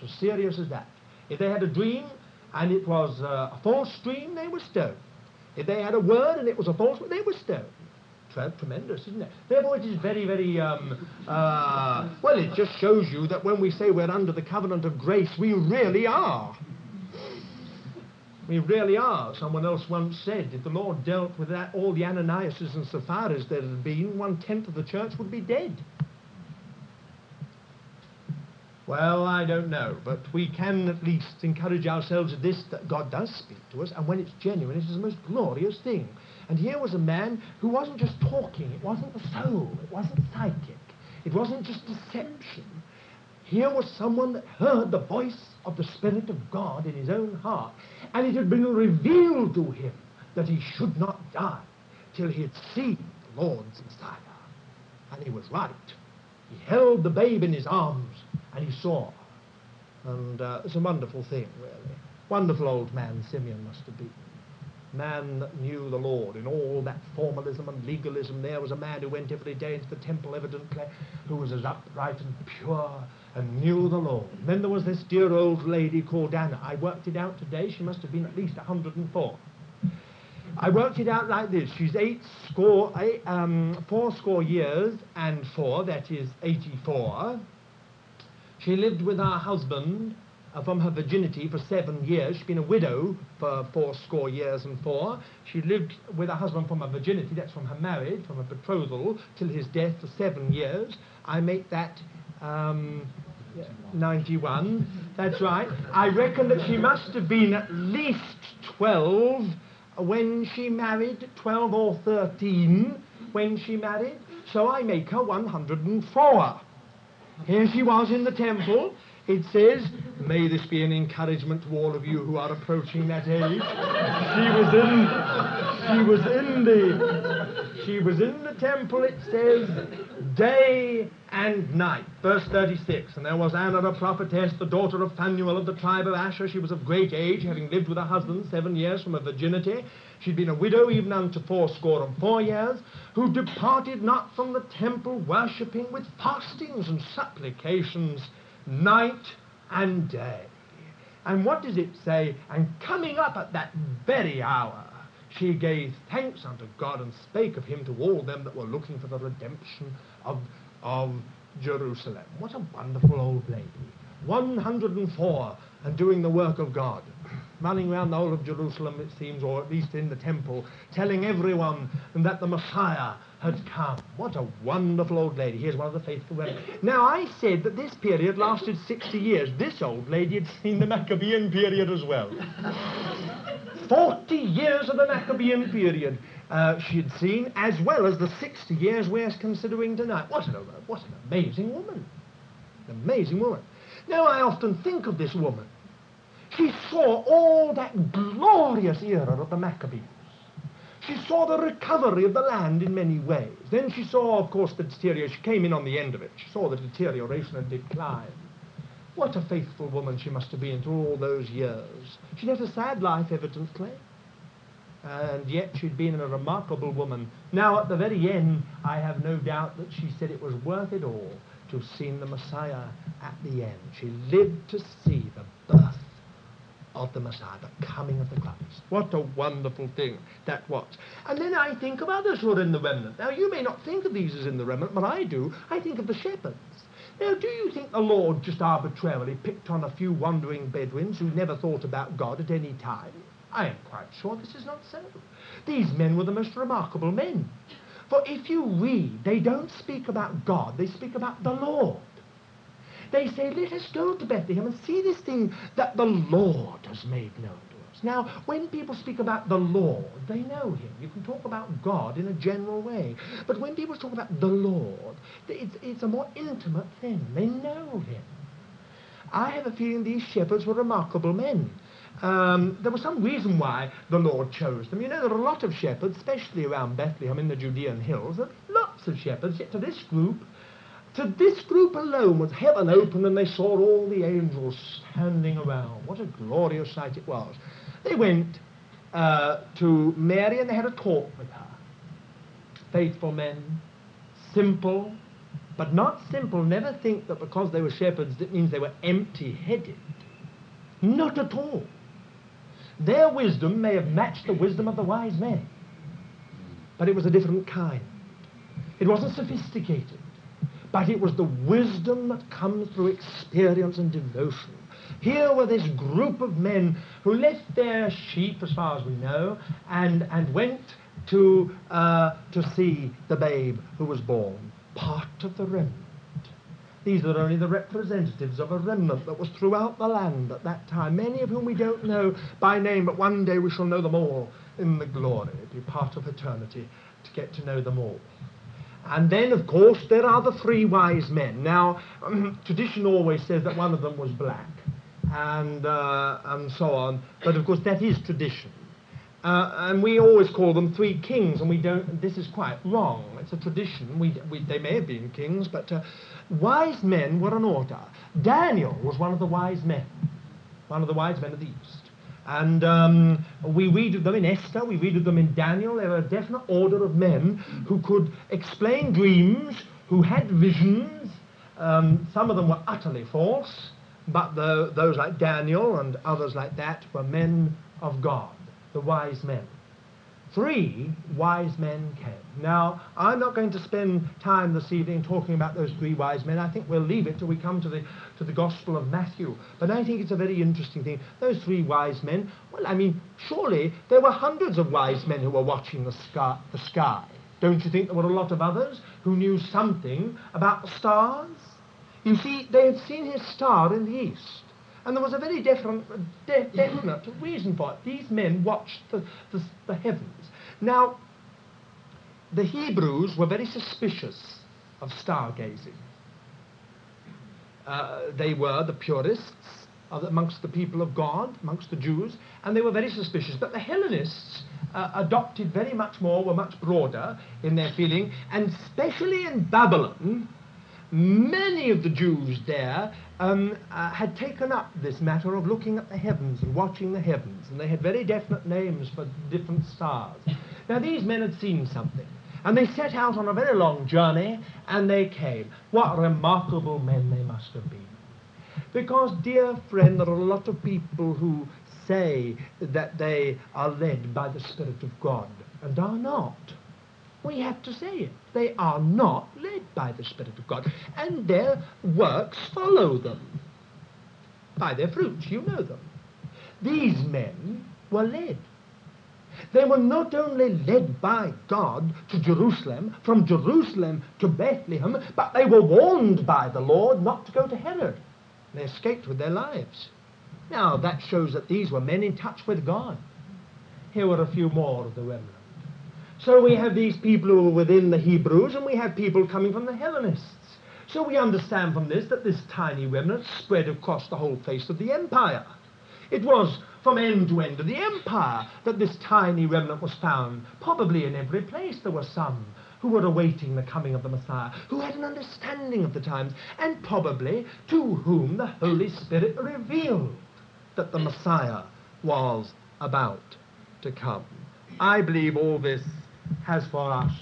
So serious as that. If they had a dream and it was uh, a false dream, they were stoned. If they had a word and it was a false word, they were stoned. Tremendous, isn't it? Therefore, it is very, very, um, uh, well, it just shows you that when we say we're under the covenant of grace, we really are. We really are. Someone else once said, if the Lord dealt with that, all the Ananiases and Sapphiras there had been, one tenth of the church would be dead. Well, I don't know, but we can at least encourage ourselves at this that God does speak to us, and when it's genuine, it is the most glorious thing. And here was a man who wasn't just talking, it wasn't the soul, it wasn't psychic, it wasn't just deception. Here was someone that heard the voice of the Spirit of God in his own heart, and it had been revealed to him that he should not die till he had seen the Lord's Messiah. And he was right. He held the babe in his arms and he saw. And uh, it's a wonderful thing, really. Wonderful old man Simeon must have been. Man that knew the Lord in all that formalism and legalism. There was a man who went every day into the temple, evidently, who was as upright and pure and knew the Lord. And then there was this dear old lady called Anna. I worked it out today. She must have been at least 104. I worked it out like this. She's eight score, eight, um, four score years and four, that is 84. She lived with her husband uh, from her virginity for seven years. She'd been a widow for four score years and four. She lived with her husband from her virginity, that's from her marriage, from her betrothal, till his death for seven years. I make that um, 91. That's right. I reckon that she must have been at least 12 when she married, 12 or 13 when she married. So I make her 104. Here she was in the temple. It says, May this be an encouragement to all of you who are approaching that age. She was in she was in the she was in the temple, it says, day and night. Verse 36. And there was Anna a prophetess, the daughter of Phanuel of the tribe of Asher. She was of great age, having lived with her husband seven years from her virginity. She'd been a widow even unto fourscore and four years, who departed not from the temple, worshipping with fastings and supplications night and day. And what does it say? And coming up at that very hour, she gave thanks unto God and spake of him to all them that were looking for the redemption of, of Jerusalem. What a wonderful old lady. 104 and doing the work of God. Running around the whole of Jerusalem, it seems, or at least in the temple, telling everyone that the Messiah had come. What a wonderful old lady. Here's one of the faithful women. Now, I said that this period lasted 60 years. This old lady had seen the Maccabean period as well. 40 years of the Maccabean period uh, she had seen, as well as the 60 years we're considering tonight. What an, what an amazing woman. An amazing woman. Now, I often think of this woman. She saw all that glorious era of the Maccabees. She saw the recovery of the land in many ways. Then she saw, of course, the deterioration. She came in on the end of it. She saw the deterioration and decline. What a faithful woman she must have been through all those years. She had a sad life, evidently. And yet she'd been a remarkable woman. Now, at the very end, I have no doubt that she said it was worth it all to have seen the Messiah at the end. She lived to see the birth of the Messiah, the coming of the Christ. What a wonderful thing that was. And then I think of others who are in the remnant. Now, you may not think of these as in the remnant, but I do. I think of the shepherds. Now, do you think the Lord just arbitrarily picked on a few wandering Bedouins who never thought about God at any time? I am quite sure this is not so. These men were the most remarkable men. For if you read, they don't speak about God, they speak about the Lord. They say, let us go to Bethlehem and see this thing that the Lord has made known to us. Now, when people speak about the Lord, they know him. You can talk about God in a general way. But when people talk about the Lord, it's, it's a more intimate thing. They know him. I have a feeling these shepherds were remarkable men. Um, there was some reason why the Lord chose them. You know, there are a lot of shepherds, especially around Bethlehem in the Judean hills. Lots of shepherds, yet to this group, to this group alone was heaven open and they saw all the angels standing around. What a glorious sight it was. They went uh, to Mary and they had a talk with her. Faithful men, simple, but not simple. Never think that because they were shepherds, it means they were empty headed. Not at all. Their wisdom may have matched the wisdom of the wise men, but it was a different kind. It wasn't sophisticated but it was the wisdom that comes through experience and devotion. Here were this group of men who left their sheep, as far as we know, and, and went to, uh, to see the babe who was born, part of the remnant. These are only the representatives of a remnant that was throughout the land at that time, many of whom we don't know by name, but one day we shall know them all in the glory, be part of eternity to get to know them all. And then, of course, there are the three wise men. Now, tradition always says that one of them was black, and, uh, and so on. But of course, that is tradition. Uh, and we always call them three kings, and we don't. This is quite wrong. It's a tradition. We, we, they may have been kings, but uh, wise men were an order. Daniel was one of the wise men, one of the wise men of the East. And um, we read of them in Esther, we read of them in Daniel. There were a definite order of men who could explain dreams, who had visions. Um, some of them were utterly false, but the, those like Daniel and others like that were men of God, the wise men three wise men came. Now, I'm not going to spend time this evening talking about those three wise men. I think we'll leave it till we come to the, to the Gospel of Matthew. But I think it's a very interesting thing. Those three wise men, well, I mean, surely there were hundreds of wise men who were watching the sky. The sky. Don't you think there were a lot of others who knew something about the stars? You see, they had seen his star in the east. And there was a very definite, de- definite reason for it. These men watched the, the, the heavens. Now, the Hebrews were very suspicious of stargazing. Uh, they were the purists amongst the people of God, amongst the Jews, and they were very suspicious. But the Hellenists uh, adopted very much more, were much broader in their feeling, and especially in Babylon, many of the Jews there um, uh, had taken up this matter of looking at the heavens and watching the heavens, and they had very definite names for different stars. Now, these men had seen something, and they set out on a very long journey, and they came. What remarkable men they must have been. Because, dear friend, there are a lot of people who say that they are led by the Spirit of God and are not. We have to say it. They are not led by the Spirit of God. And their works follow them. By their fruits, you know them. These men were led. They were not only led by God to Jerusalem, from Jerusalem to Bethlehem, but they were warned by the Lord not to go to Herod. They escaped with their lives. Now, that shows that these were men in touch with God. Here were a few more of the remnant. So we have these people who are within the Hebrews, and we have people coming from the Hellenists. So we understand from this that this tiny remnant spread across the whole face of the empire. It was from end to end of the empire that this tiny remnant was found. Probably in every place there were some who were awaiting the coming of the Messiah, who had an understanding of the times, and probably to whom the Holy Spirit revealed that the Messiah was about to come. I believe all this has for us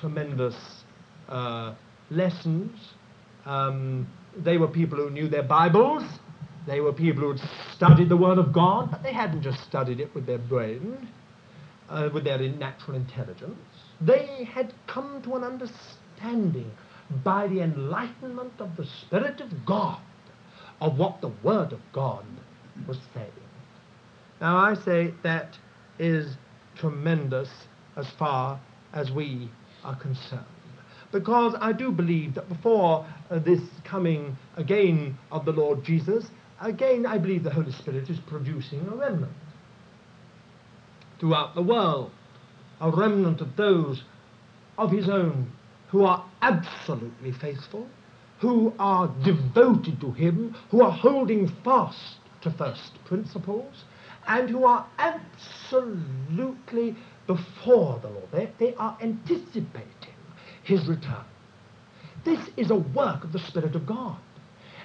tremendous uh, lessons. Um, they were people who knew their Bibles, They were people who had studied the Word of God, but they hadn't just studied it with their brain, uh, with their natural intelligence. They had come to an understanding by the enlightenment of the Spirit of God of what the Word of God was saying. Now, I say that is tremendous as far as we are concerned. Because I do believe that before uh, this coming again of the Lord Jesus, again I believe the Holy Spirit is producing a remnant throughout the world, a remnant of those of his own who are absolutely faithful, who are devoted to him, who are holding fast to first principles, and who are absolutely before the Lord. They, they are anticipating his return. This is a work of the Spirit of God.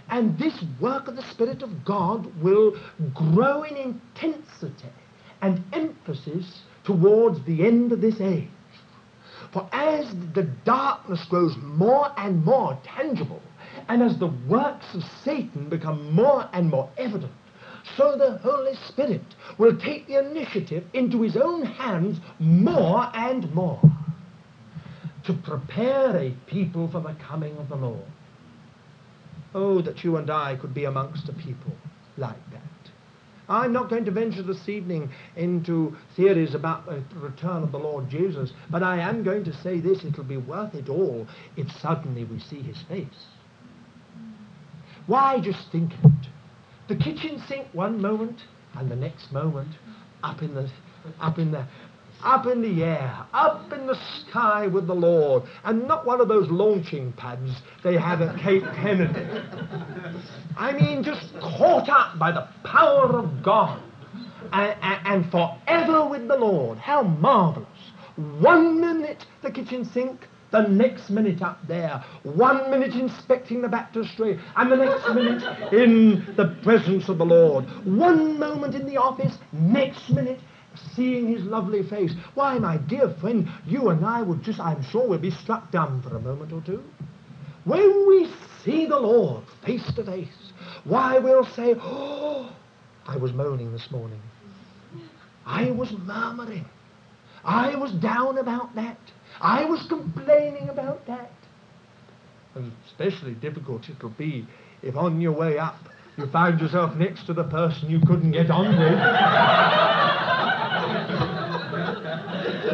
And this work of the Spirit of God will grow in intensity and emphasis towards the end of this age. For as the darkness grows more and more tangible, and as the works of Satan become more and more evident, so the Holy Spirit will take the initiative into his own hands more and more to prepare a people for the coming of the Lord. Oh, that you and I could be amongst a people like that. I'm not going to venture this evening into theories about the return of the Lord Jesus, but I am going to say this it'll be worth it all if suddenly we see his face. Why just think it? The kitchen sink one moment, and the next moment, up in the, up in the, up in the air, up in the sky with the Lord, and not one of those launching pads they have at Cape Kennedy. I mean, just caught up by the power of God, and, and, and forever with the Lord. How marvelous! One minute the kitchen sink, the next minute up there, one minute inspecting the baptistry, and the next minute in the presence of the Lord. One moment in the office, next minute seeing his lovely face. Why, my dear friend, you and I would just, I'm sure, we'll be struck dumb for a moment or two. When we see the Lord face to face, why, we'll say, Oh, I was moaning this morning. I was murmuring. I was down about that. I was complaining about that. And especially difficult it'll be if on your way up you found yourself next to the person you couldn't get on with.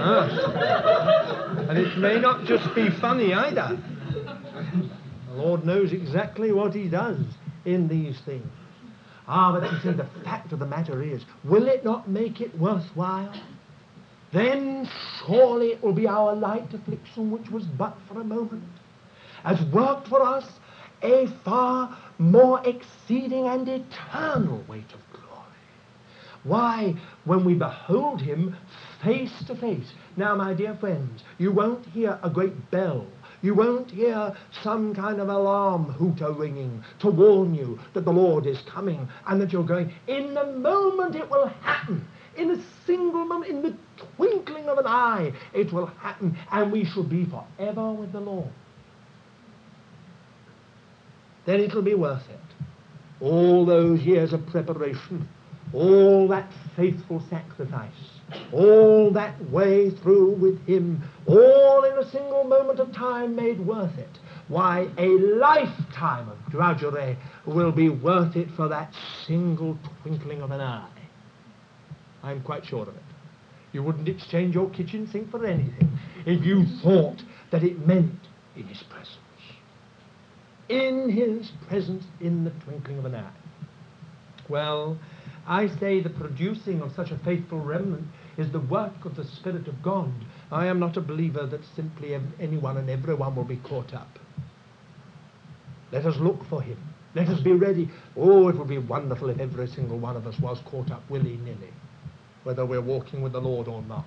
Ah. And it may not just be funny either. The Lord knows exactly what He does in these things. Ah, but you see, the fact of the matter is, will it not make it worthwhile? Then surely it will be our light affliction, which was but for a moment, has worked for us a far more exceeding and eternal weight of glory. Why, when we behold him face to face. Now, my dear friends, you won't hear a great bell. You won't hear some kind of alarm hooter ringing to warn you that the Lord is coming and that you're going. In the moment it will happen in a single moment, in the twinkling of an eye, it will happen, and we shall be forever with the Lord. Then it'll be worth it. All those years of preparation, all that faithful sacrifice, all that way through with Him, all in a single moment of time made worth it. Why, a lifetime of drudgery will be worth it for that single twinkling of an eye. I'm quite sure of it. You wouldn't exchange your kitchen sink for anything if you thought that it meant in His presence. In His presence in the twinkling of an eye. Well, I say the producing of such a faithful remnant is the work of the Spirit of God. I am not a believer that simply anyone and everyone will be caught up. Let us look for Him. Let us be ready. Oh, it would be wonderful if every single one of us was caught up willy-nilly whether we're walking with the Lord or not.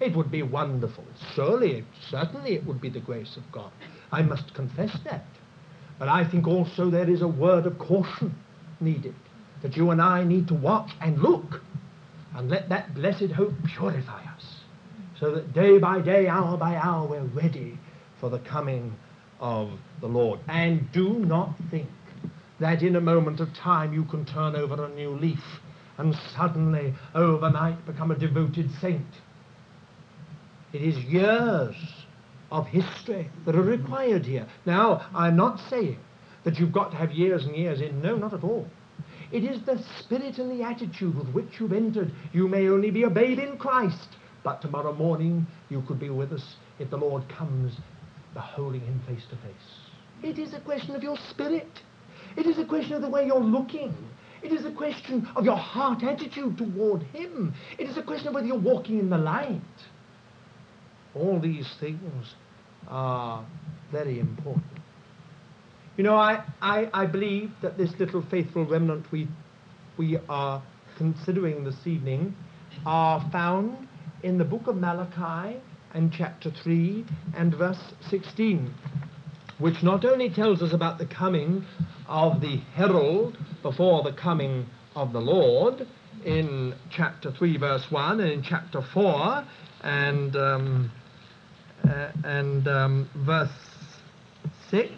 It would be wonderful. Surely, certainly it would be the grace of God. I must confess that. But I think also there is a word of caution needed, that you and I need to watch and look and let that blessed hope purify us so that day by day, hour by hour, we're ready for the coming of the Lord. And do not think that in a moment of time you can turn over a new leaf and suddenly, overnight, become a devoted saint. It is years of history that are required here. Now, I'm not saying that you've got to have years and years in. No, not at all. It is the spirit and the attitude with which you've entered. You may only be a babe in Christ, but tomorrow morning you could be with us if the Lord comes beholding him face to face. It is a question of your spirit. It is a question of the way you're looking. It is a question of your heart attitude toward him. It is a question of whether you're walking in the light. All these things are very important. You know, I, I, I believe that this little faithful remnant we, we are considering this evening are found in the book of Malachi and chapter 3 and verse 16, which not only tells us about the coming of the herald before the coming of the Lord in chapter 3 verse 1 and in chapter 4 and, um, uh, and um, verse 6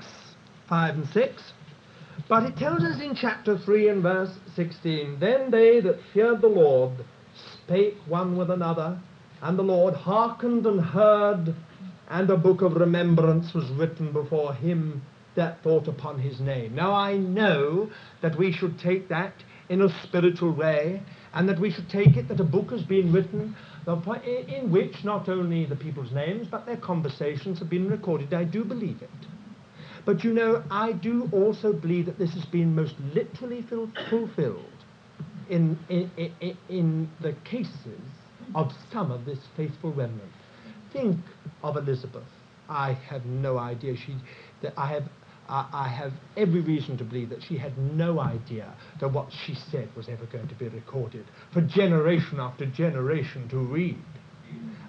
5 and 6. But it tells us in chapter 3 and verse 16 Then they that feared the Lord spake one with another, and the Lord hearkened and heard, and a book of remembrance was written before him that thought upon his name. Now I know that we should take that in a spiritual way, and that we should take it that a book has been written in which not only the people's names, but their conversations have been recorded. I do believe it. But you know, I do also believe that this has been most literally fulfilled in, in, in, in the cases of some of this faithful remnant. Think of Elizabeth. I have no idea. She, that I have, I, I have every reason to believe that she had no idea that what she said was ever going to be recorded for generation after generation to read.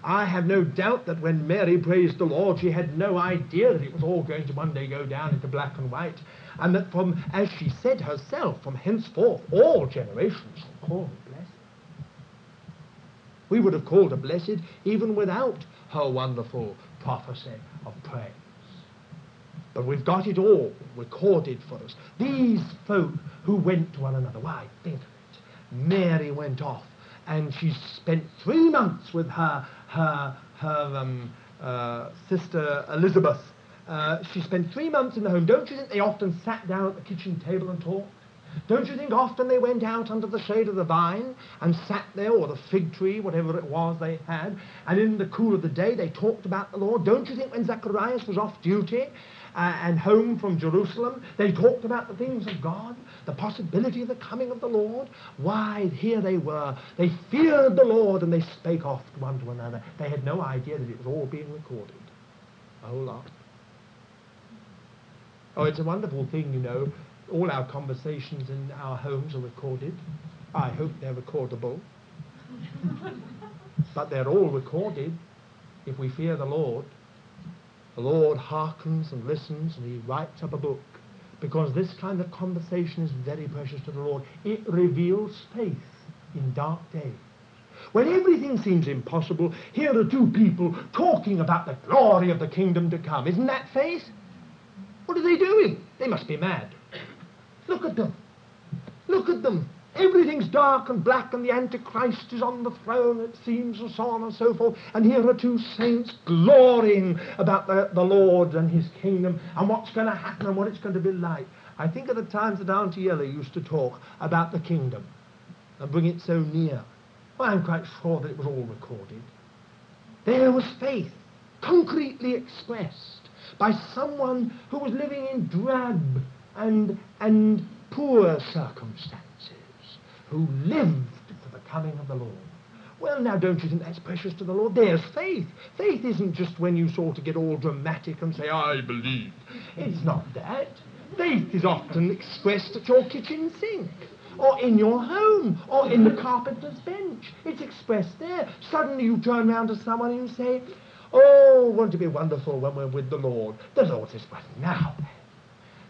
I have no doubt that when Mary praised the Lord, she had no idea that it was all going to one day go down into black and white, and that from, as she said herself, from henceforth all generations shall call her blessed. We would have called her blessed even without her wonderful prophecy of praise. But we've got it all recorded for us. These folk who went to one another, why, think of it. Mary went off and she spent three months with her her her um, uh, sister Elizabeth. Uh, she spent three months in the home. Don't you think they often sat down at the kitchen table and talked? Don't you think often they went out under the shade of the vine and sat there, or the fig tree, whatever it was they had, and in the cool of the day they talked about the Lord? Don't you think when Zacharias was off duty uh, and home from Jerusalem, they talked about the things of God, the possibility of the coming of the Lord. Why, here they were. They feared the Lord and they spake oft one to another. They had no idea that it was all being recorded. A whole lot. Oh, it's a wonderful thing, you know. All our conversations in our homes are recorded. I hope they're recordable. but they're all recorded if we fear the Lord. The Lord hearkens and listens and he writes up a book because this kind of conversation is very precious to the Lord. It reveals faith in dark days. When everything seems impossible, here are two people talking about the glory of the kingdom to come. Isn't that faith? What are they doing? They must be mad. Look at them. Look at them. Everything's dark and black, and the Antichrist is on the throne, it seems, and so on and so forth. And here are two saints glorying about the, the Lord and his kingdom and what's going to happen and what it's going to be like. I think of the times that Auntie Ella used to talk about the kingdom and bring it so near. Well, I'm quite sure that it was all recorded. There was faith, concretely expressed by someone who was living in drab and, and poor circumstances who lived for the coming of the Lord. Well, now, don't you think that's precious to the Lord? There's faith. Faith isn't just when you sort of get all dramatic and say, I believe. It's not that. Faith is often expressed at your kitchen sink, or in your home, or in the carpenter's bench. It's expressed there. Suddenly you turn round to someone and you say, Oh, won't it be wonderful when we're with the Lord? The Lord says, Well, now,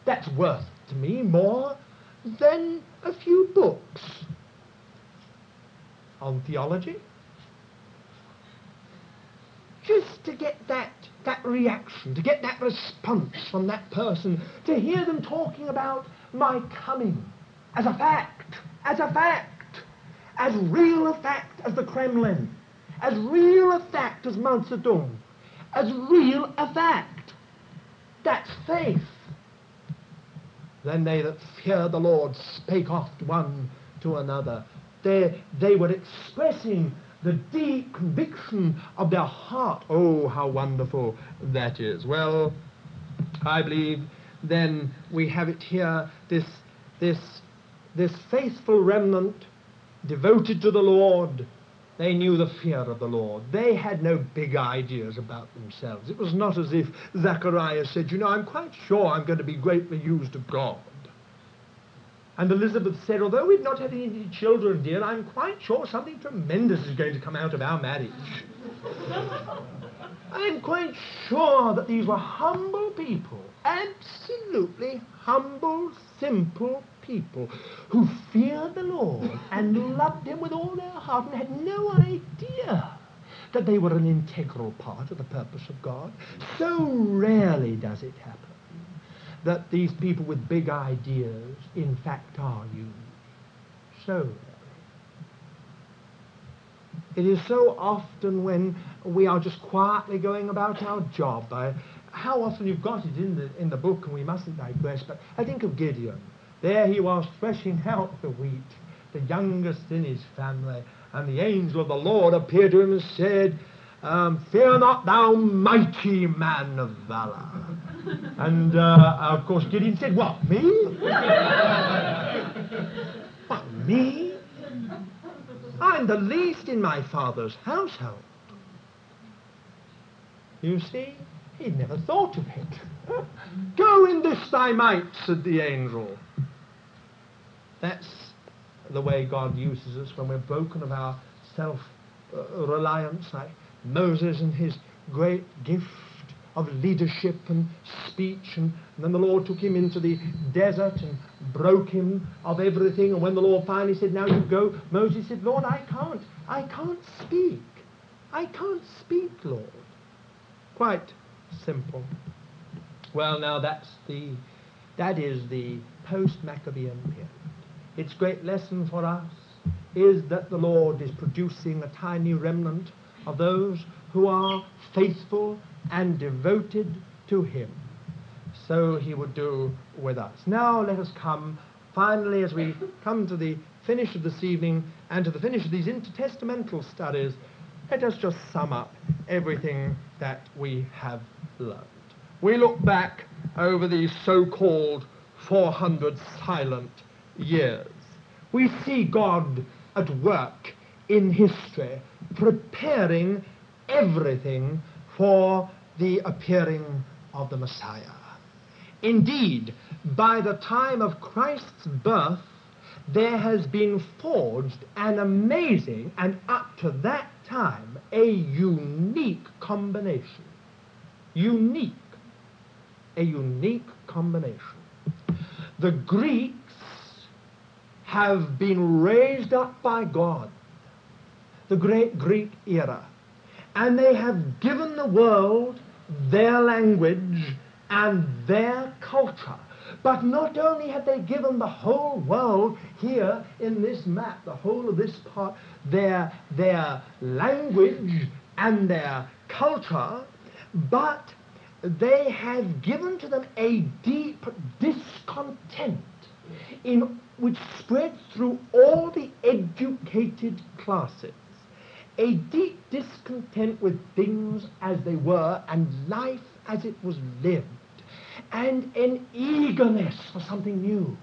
that's worth to me more than a few books on theology. just to get that, that reaction, to get that response from that person, to hear them talking about my coming as a fact, as a fact, as real a fact as the Kremlin, as real a fact as Mao Zedong, as real a fact. That's faith. Then they that fear the Lord spake oft one to another. They, they were expressing the deep conviction of their heart. Oh, how wonderful that is. Well, I believe then we have it here, this, this, this faithful remnant devoted to the Lord. They knew the fear of the Lord. They had no big ideas about themselves. It was not as if Zacharias said, You know, I'm quite sure I'm going to be greatly used of God. And Elizabeth said, Although we've not had any children, dear, I'm quite sure something tremendous is going to come out of our marriage. I'm quite sure that these were humble people, absolutely humble, simple people who feared the Lord and loved Him with all their heart and had no idea that they were an integral part of the purpose of God. So rarely does it happen that these people with big ideas, in fact, are used. So. It is so often when we are just quietly going about our job. I, how often you've got it in the, in the book, and we mustn't digress, but I think of Gideon. There he was threshing out the wheat, the youngest in his family, and the angel of the Lord appeared to him and said, um, Fear not, thou mighty man of valor. and uh, of course, Gideon said, What, me? what, me? I'm the least in my father's household. You see, he'd never thought of it. Go in this thy might, said the angel. That's the way God uses us when we're broken of our self reliance, like Moses and his great gift of leadership and speech. And, and, then the Lord took him into the desert and broke him of everything. And when the Lord finally said, Now you go, Moses said, Lord, I can't. I can't speak. I can't speak, Lord. Quite simple. Well, now that's the, that is the post Maccabean period. Its great lesson for us is that the Lord is producing a tiny remnant of those who are faithful and devoted to Him. So He would do with us. Now let us come, finally, as we come to the finish of this evening and to the finish of these intertestamental studies, let us just sum up everything that we have learned. We look back over these so called 400 silent years. We see God at work in history, preparing everything for the appearing of the Messiah. Indeed, by the time of Christ's birth, there has been forged an amazing, and up to that time, a unique combination. Unique. A unique combination. The Greeks have been raised up by God, the great Greek era, and they have given the world their language and their culture. But not only have they given the whole world here in this map, the whole of this part, their, their language and their culture, but they have given to them a deep discontent in, which spread through all the educated classes. A deep discontent with things as they were and life as it was lived, and an eagerness for something new.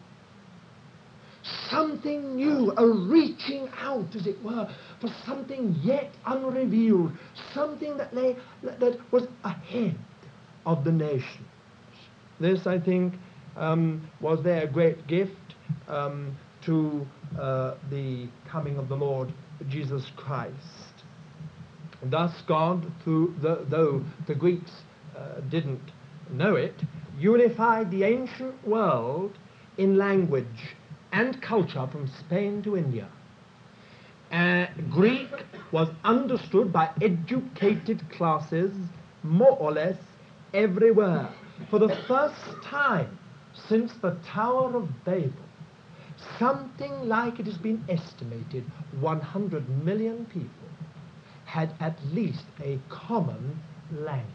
Something new, a reaching out, as it were, for something yet unrevealed, something that lay that, was ahead of the nations. This, I think, um, was their great gift um, to uh, the coming of the Lord Jesus Christ. Thus, God, through the, though the Greeks uh, didn't know it, unified the ancient world in language and culture from Spain to India. Uh, Greek was understood by educated classes more or less everywhere. For the first time since the Tower of Babel, something like it has been estimated 100 million people had at least a common language.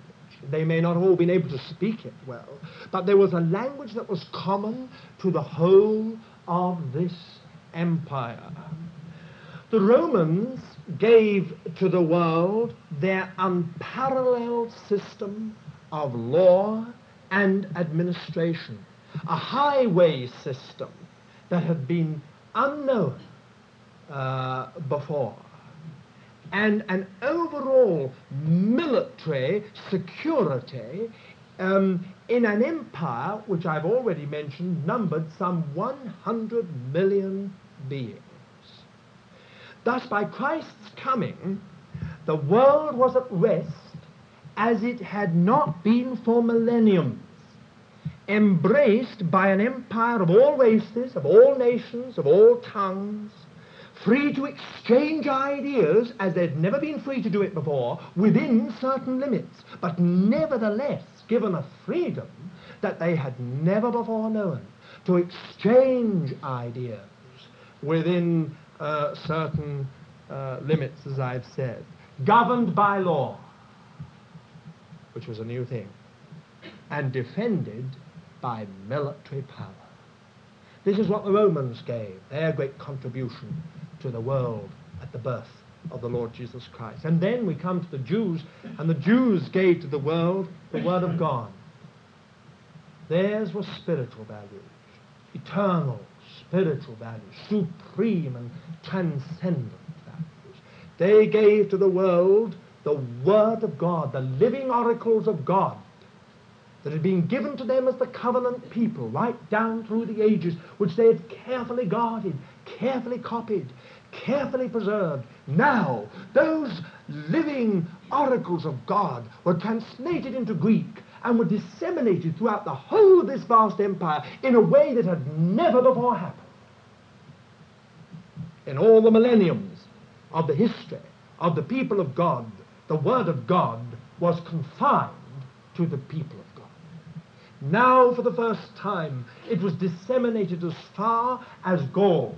They may not all been able to speak it well, but there was a language that was common to the whole of this empire. The Romans gave to the world their unparalleled system of law and administration, a highway system that had been unknown uh, before, and an overall military security um, in an empire which I've already mentioned numbered some 100 million beings. Thus, by Christ's coming, the world was at rest as it had not been for millenniums, embraced by an empire of all races, of all nations, of all tongues, free to exchange ideas as they'd never been free to do it before, within certain limits, but nevertheless given a freedom that they had never before known to exchange ideas within uh, certain uh, limits, as I've said, governed by law, which was a new thing, and defended by military power. This is what the Romans gave, their great contribution to the world at the birth of the Lord Jesus Christ. And then we come to the Jews, and the Jews gave to the world the Word of God. Theirs was spiritual values, eternal spiritual values, supreme and transcendent values. They gave to the world the Word of God, the living oracles of God that had been given to them as the covenant people right down through the ages, which they had carefully guarded, carefully copied, carefully preserved. Now, those living oracles of God were translated into Greek and were disseminated throughout the whole of this vast empire in a way that had never before happened. In all the millenniums of the history of the people of God, the Word of God was confined to the people. Now, for the first time, it was disseminated as far as Gaul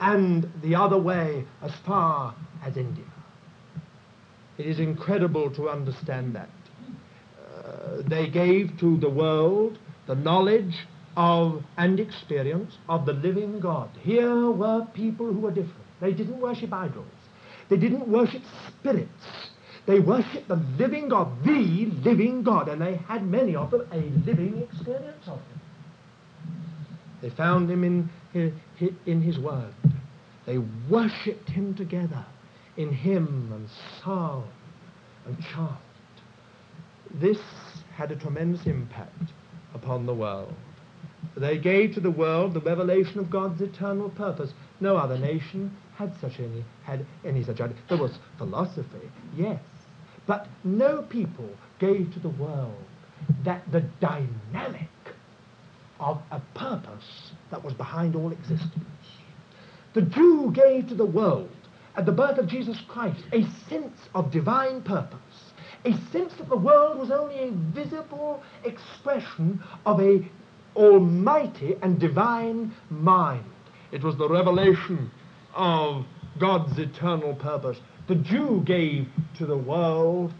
and the other way as far as India. It is incredible to understand that. Uh, they gave to the world the knowledge of and experience of the living God. Here were people who were different. They didn't worship idols. They didn't worship spirits. They worshiped the living God, the living God, and they had many of them a living experience of Him. They found Him in in his Word. They worshipped Him together in hymn and psalm and chant. This had a tremendous impact upon the world. They gave to the world the revelation of God's eternal purpose. No other nation had such any had any such idea. There was philosophy, yes, but no people gave to the world that the dynamic of a purpose that was behind all existence. The Jew gave to the world at the birth of Jesus Christ a sense of divine purpose, a sense that the world was only a visible expression of a almighty and divine mind. It was the revelation of God's eternal purpose. The Jew gave to the world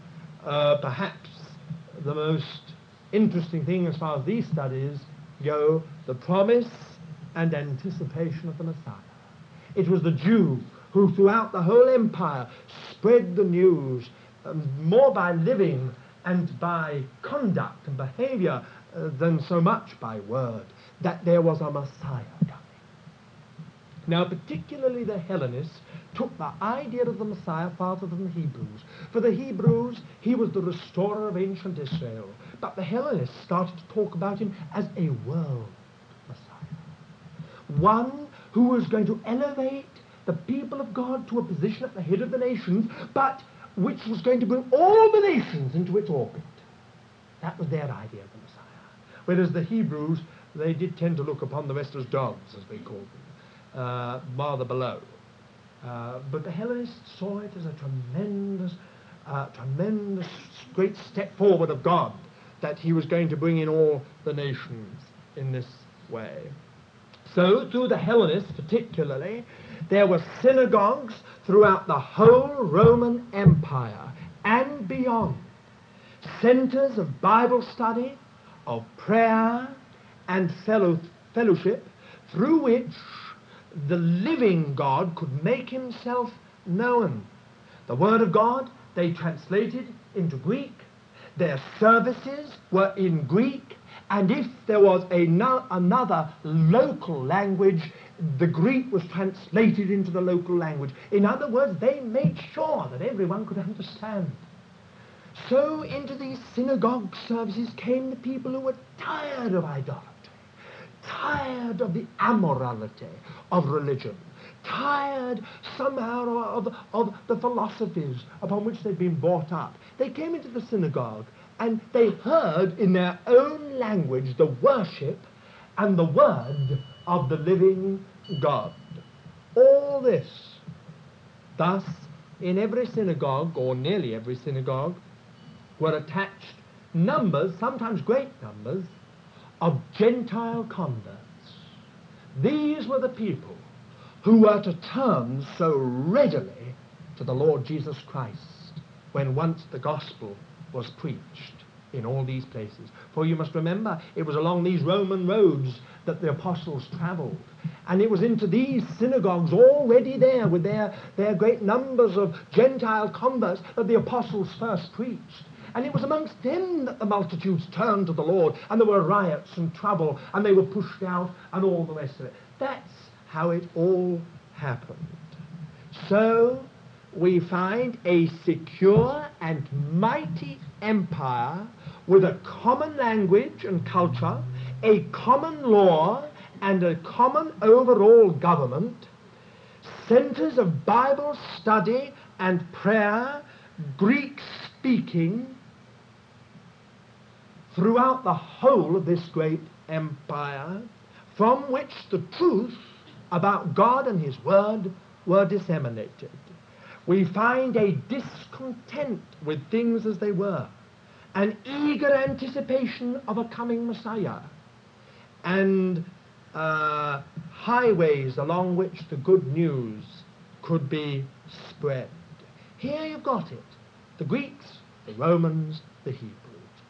uh, perhaps the most interesting thing as far as these studies go the promise and anticipation of the Messiah. It was the Jew who, throughout the whole empire, spread the news um, more by living and by conduct and behavior uh, than so much by word, that there was a Messiah coming. Now, particularly the Hellenists took the idea of the Messiah farther than the Hebrews. For the Hebrews, he was the restorer of ancient Israel. But the Hellenists started to talk about him as a world Messiah. One who was going to elevate the people of God to a position at the head of the nations, but which was going to bring all the nations into its orbit. That was their idea of the Messiah. Whereas the Hebrews, they did tend to look upon the rest as dogs, as they called them, uh, rather below. Uh, but the Hellenists saw it as a tremendous, uh, tremendous, great step forward of God that he was going to bring in all the nations in this way. So, through the Hellenists particularly, there were synagogues throughout the whole Roman Empire and beyond, centers of Bible study, of prayer, and fellow, fellowship through which the living God could make himself known. The Word of God they translated into Greek. Their services were in Greek. And if there was a no, another local language, the Greek was translated into the local language. In other words, they made sure that everyone could understand. So into these synagogue services came the people who were tired of idolatry tired of the amorality of religion, tired somehow of, of the philosophies upon which they'd been brought up. They came into the synagogue and they heard in their own language the worship and the word of the living God. All this, thus, in every synagogue, or nearly every synagogue, were attached numbers, sometimes great numbers, of Gentile converts. These were the people who were to turn so readily to the Lord Jesus Christ when once the gospel was preached in all these places. For you must remember, it was along these Roman roads that the apostles traveled. And it was into these synagogues already there with their, their great numbers of Gentile converts that the apostles first preached. And it was amongst them that the multitudes turned to the Lord, and there were riots and trouble, and they were pushed out, and all the rest of it. That's how it all happened. So we find a secure and mighty empire with a common language and culture, a common law, and a common overall government, centers of Bible study and prayer, Greek speaking, throughout the whole of this great empire, from which the truth about God and His Word were disseminated. We find a discontent with things as they were, an eager anticipation of a coming Messiah, and uh, highways along which the good news could be spread. Here you've got it the Greeks, the Romans, the Hebrews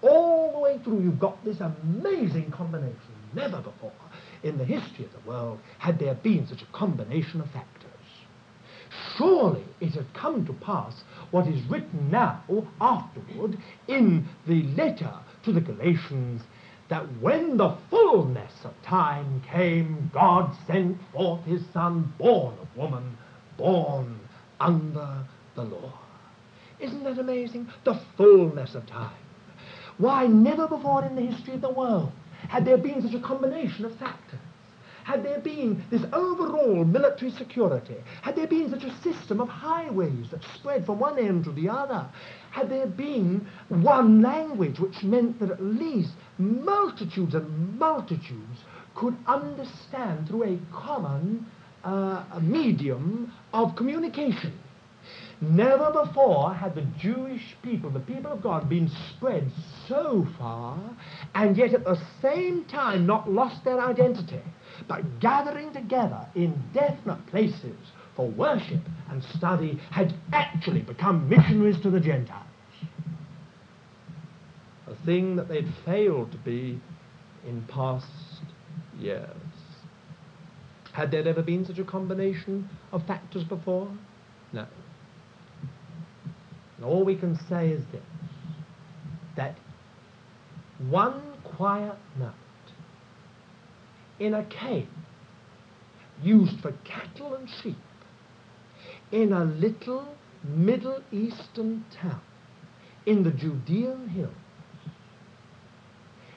all the way through, you've got this amazing combination. Never before in the history of the world had there been such a combination of factors. Surely it had come to pass what is written now, afterward, in the letter to the Galatians, that when the fullness of time came, God sent forth his Son, born of woman, born under the law. Isn't that amazing? The fullness of time. Why, never before in the history of the world had there been such a combination of factors. Had there been this overall military security, had there been such a system of highways that spread from one end to the other, had there been one language which meant that at least multitudes and multitudes could understand through a common uh, medium of communication. Never before had the Jewish people, the people of God, been spread so far and yet at the same time not lost their identity, but gathering together in definite places for worship and study had actually become missionaries to the Gentiles. A thing that they'd failed to be in past years. Had there ever been such a combination of factors before? No. And all we can say is this that one quiet night in a cave used for cattle and sheep in a little Middle Eastern town in the Judean hills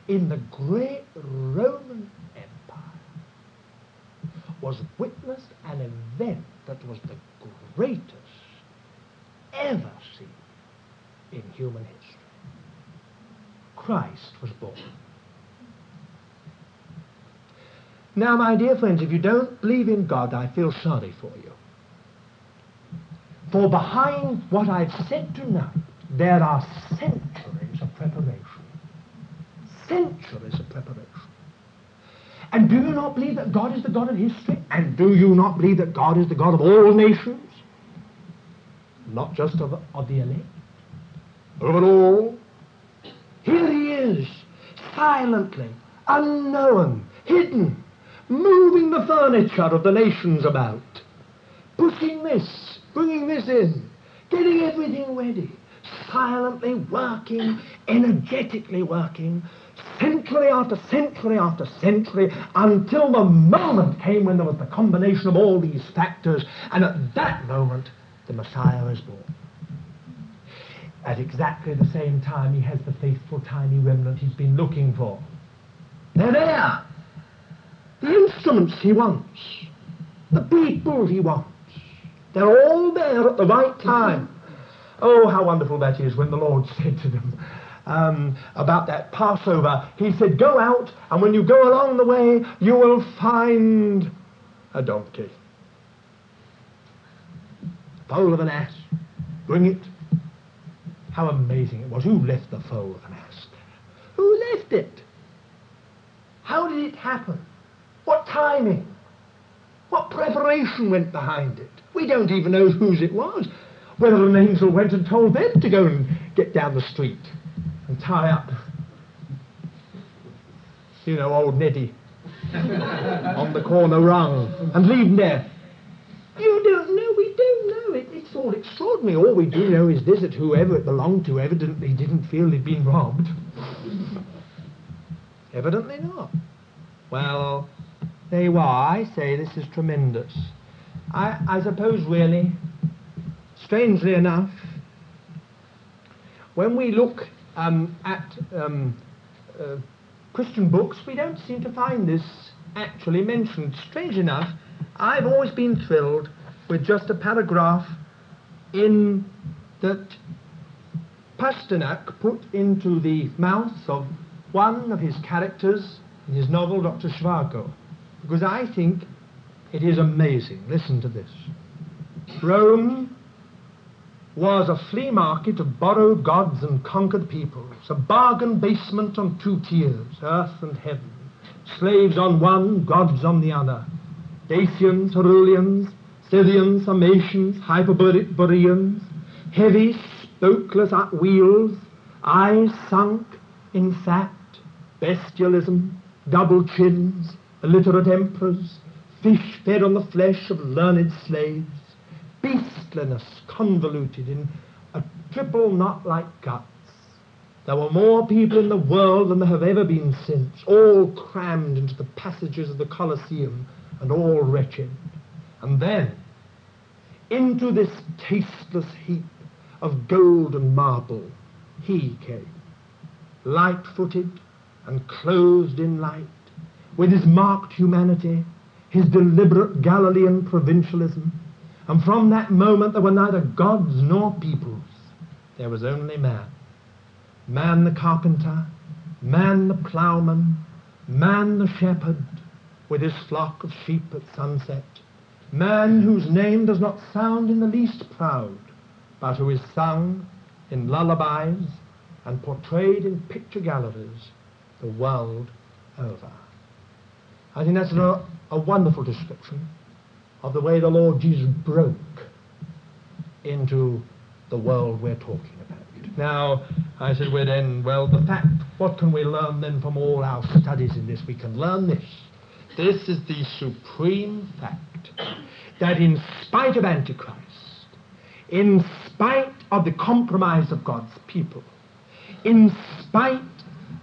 in the great Roman Empire was witnessed an event that was the greatest ever seen in human history. Christ was born. Now, my dear friends, if you don't believe in God, I feel sorry for you. For behind what I've said tonight, there are centuries of preparation. Centuries of preparation. And do you not believe that God is the God of history? And do you not believe that God is the God of all nations? Not just of, of the elect. Of it all. Here he is, silently, unknown, hidden, moving the furniture of the nations about, pushing this, bringing this in, getting everything ready, silently working, energetically working, century after century after century, until the moment came when there was the combination of all these factors, and at that moment the Messiah is born. At exactly the same time, he has the faithful tiny remnant he's been looking for. They're there. The instruments he wants. The people he wants. They're all there at the right time. Oh, how wonderful that is when the Lord said to them um, about that Passover, He said, Go out, and when you go along the way, you will find a donkey. Foal of an ass. Bring it. How amazing it was. Who left the foal of an ass there? Who left it? How did it happen? What timing? What preparation went behind it? We don't even know whose it was. Whether an angel went and told them to go and get down the street and tie up, you know, old Neddy on the corner rung and leave him there. You don't know, we don't all extraordinary. All we do know is this that whoever it belonged to evidently didn't feel he'd been robbed. Evidently not. Well, there you are. I say this is tremendous. I, I suppose, really, strangely enough, when we look um, at um, uh, Christian books, we don't seem to find this actually mentioned. Strange enough, I've always been thrilled with just a paragraph in that Pasternak put into the mouth of one of his characters in his novel Dr. Zhivago, because I think it is amazing. Listen to this. Rome was a flea market of borrowed gods and conquered peoples, a bargain basement on two tiers, earth and heaven, slaves on one, gods on the other, Dacians, Herulians, Scythians, Sarmatians, Hyperboreans, heavy, spokeless at wheels, eyes sunk in fat, bestialism, double chins, illiterate emperors, fish fed on the flesh of learned slaves, beastliness convoluted in a triple knot like guts. There were more people in the world than there have ever been since, all crammed into the passages of the Colosseum and all wretched. And then, into this tasteless heap of gold and marble, he came, light footed and clothed in light, with his marked humanity, his deliberate Galilean provincialism. And from that moment there were neither gods nor peoples. There was only man. Man the carpenter, man the ploughman, man the shepherd, with his flock of sheep at sunset, man whose name does not sound in the least proud, but who is sung in lullabies and portrayed in picture galleries the world over. I think that's a, a wonderful description of the way the Lord Jesus broke into the world we're talking about. Now, I said, well then, well, the fact, what can we learn then from all our studies in this? We can learn this. This is the supreme fact that in spite of Antichrist, in spite of the compromise of God's people, in spite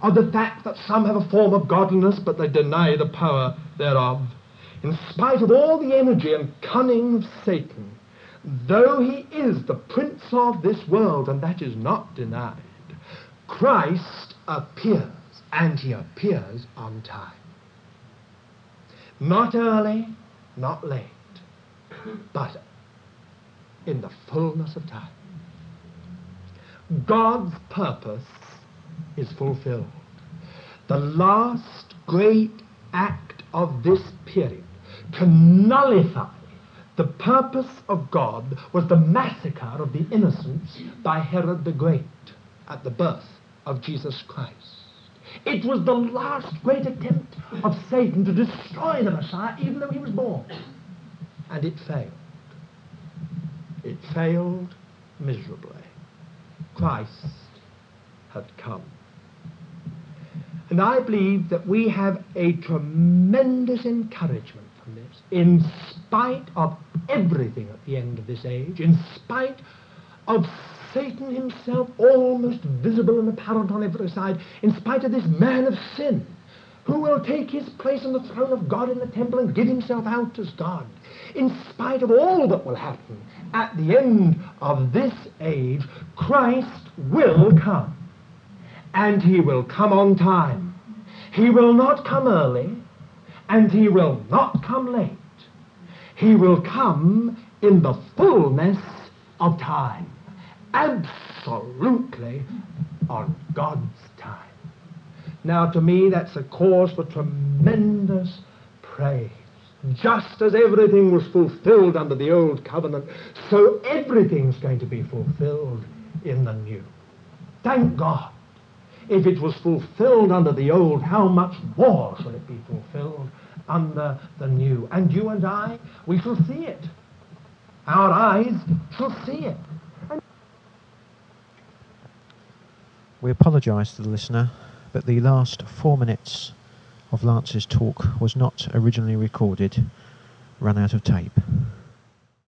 of the fact that some have a form of godliness but they deny the power thereof. In spite of all the energy and cunning of Satan, though he is the prince of this world, and that is not denied, Christ appears, and he appears on time. Not early, not late, but in the fullness of time. God's purpose is fulfilled. The last great act of this period to nullify The purpose of God was the massacre of the innocents by Herod the Great at the birth of Jesus Christ. It was the last great attempt of Satan to destroy the Messiah, even though he was born. And it failed. It failed miserably. Christ had come. And I believe that we have a tremendous encouragement from this. In spite of everything at the end of this age, in spite of Satan himself almost visible and apparent on every side, in spite of this man of sin, who will take his place on the throne of God in the temple and give himself out as God, in spite of all that will happen at the end of this age, Christ will come. And he will come on time. He will not come early, and he will not come late. He will come in the fullness of time absolutely on God's time. Now, to me, that's a cause for tremendous praise. Just as everything was fulfilled under the old covenant, so everything's going to be fulfilled in the new. Thank God. If it was fulfilled under the old, how much more shall it be fulfilled under the new? And you and I, we shall see it. Our eyes shall see it. We apologise to the listener, but the last four minutes of Lance's talk was not originally recorded, ran out of tape.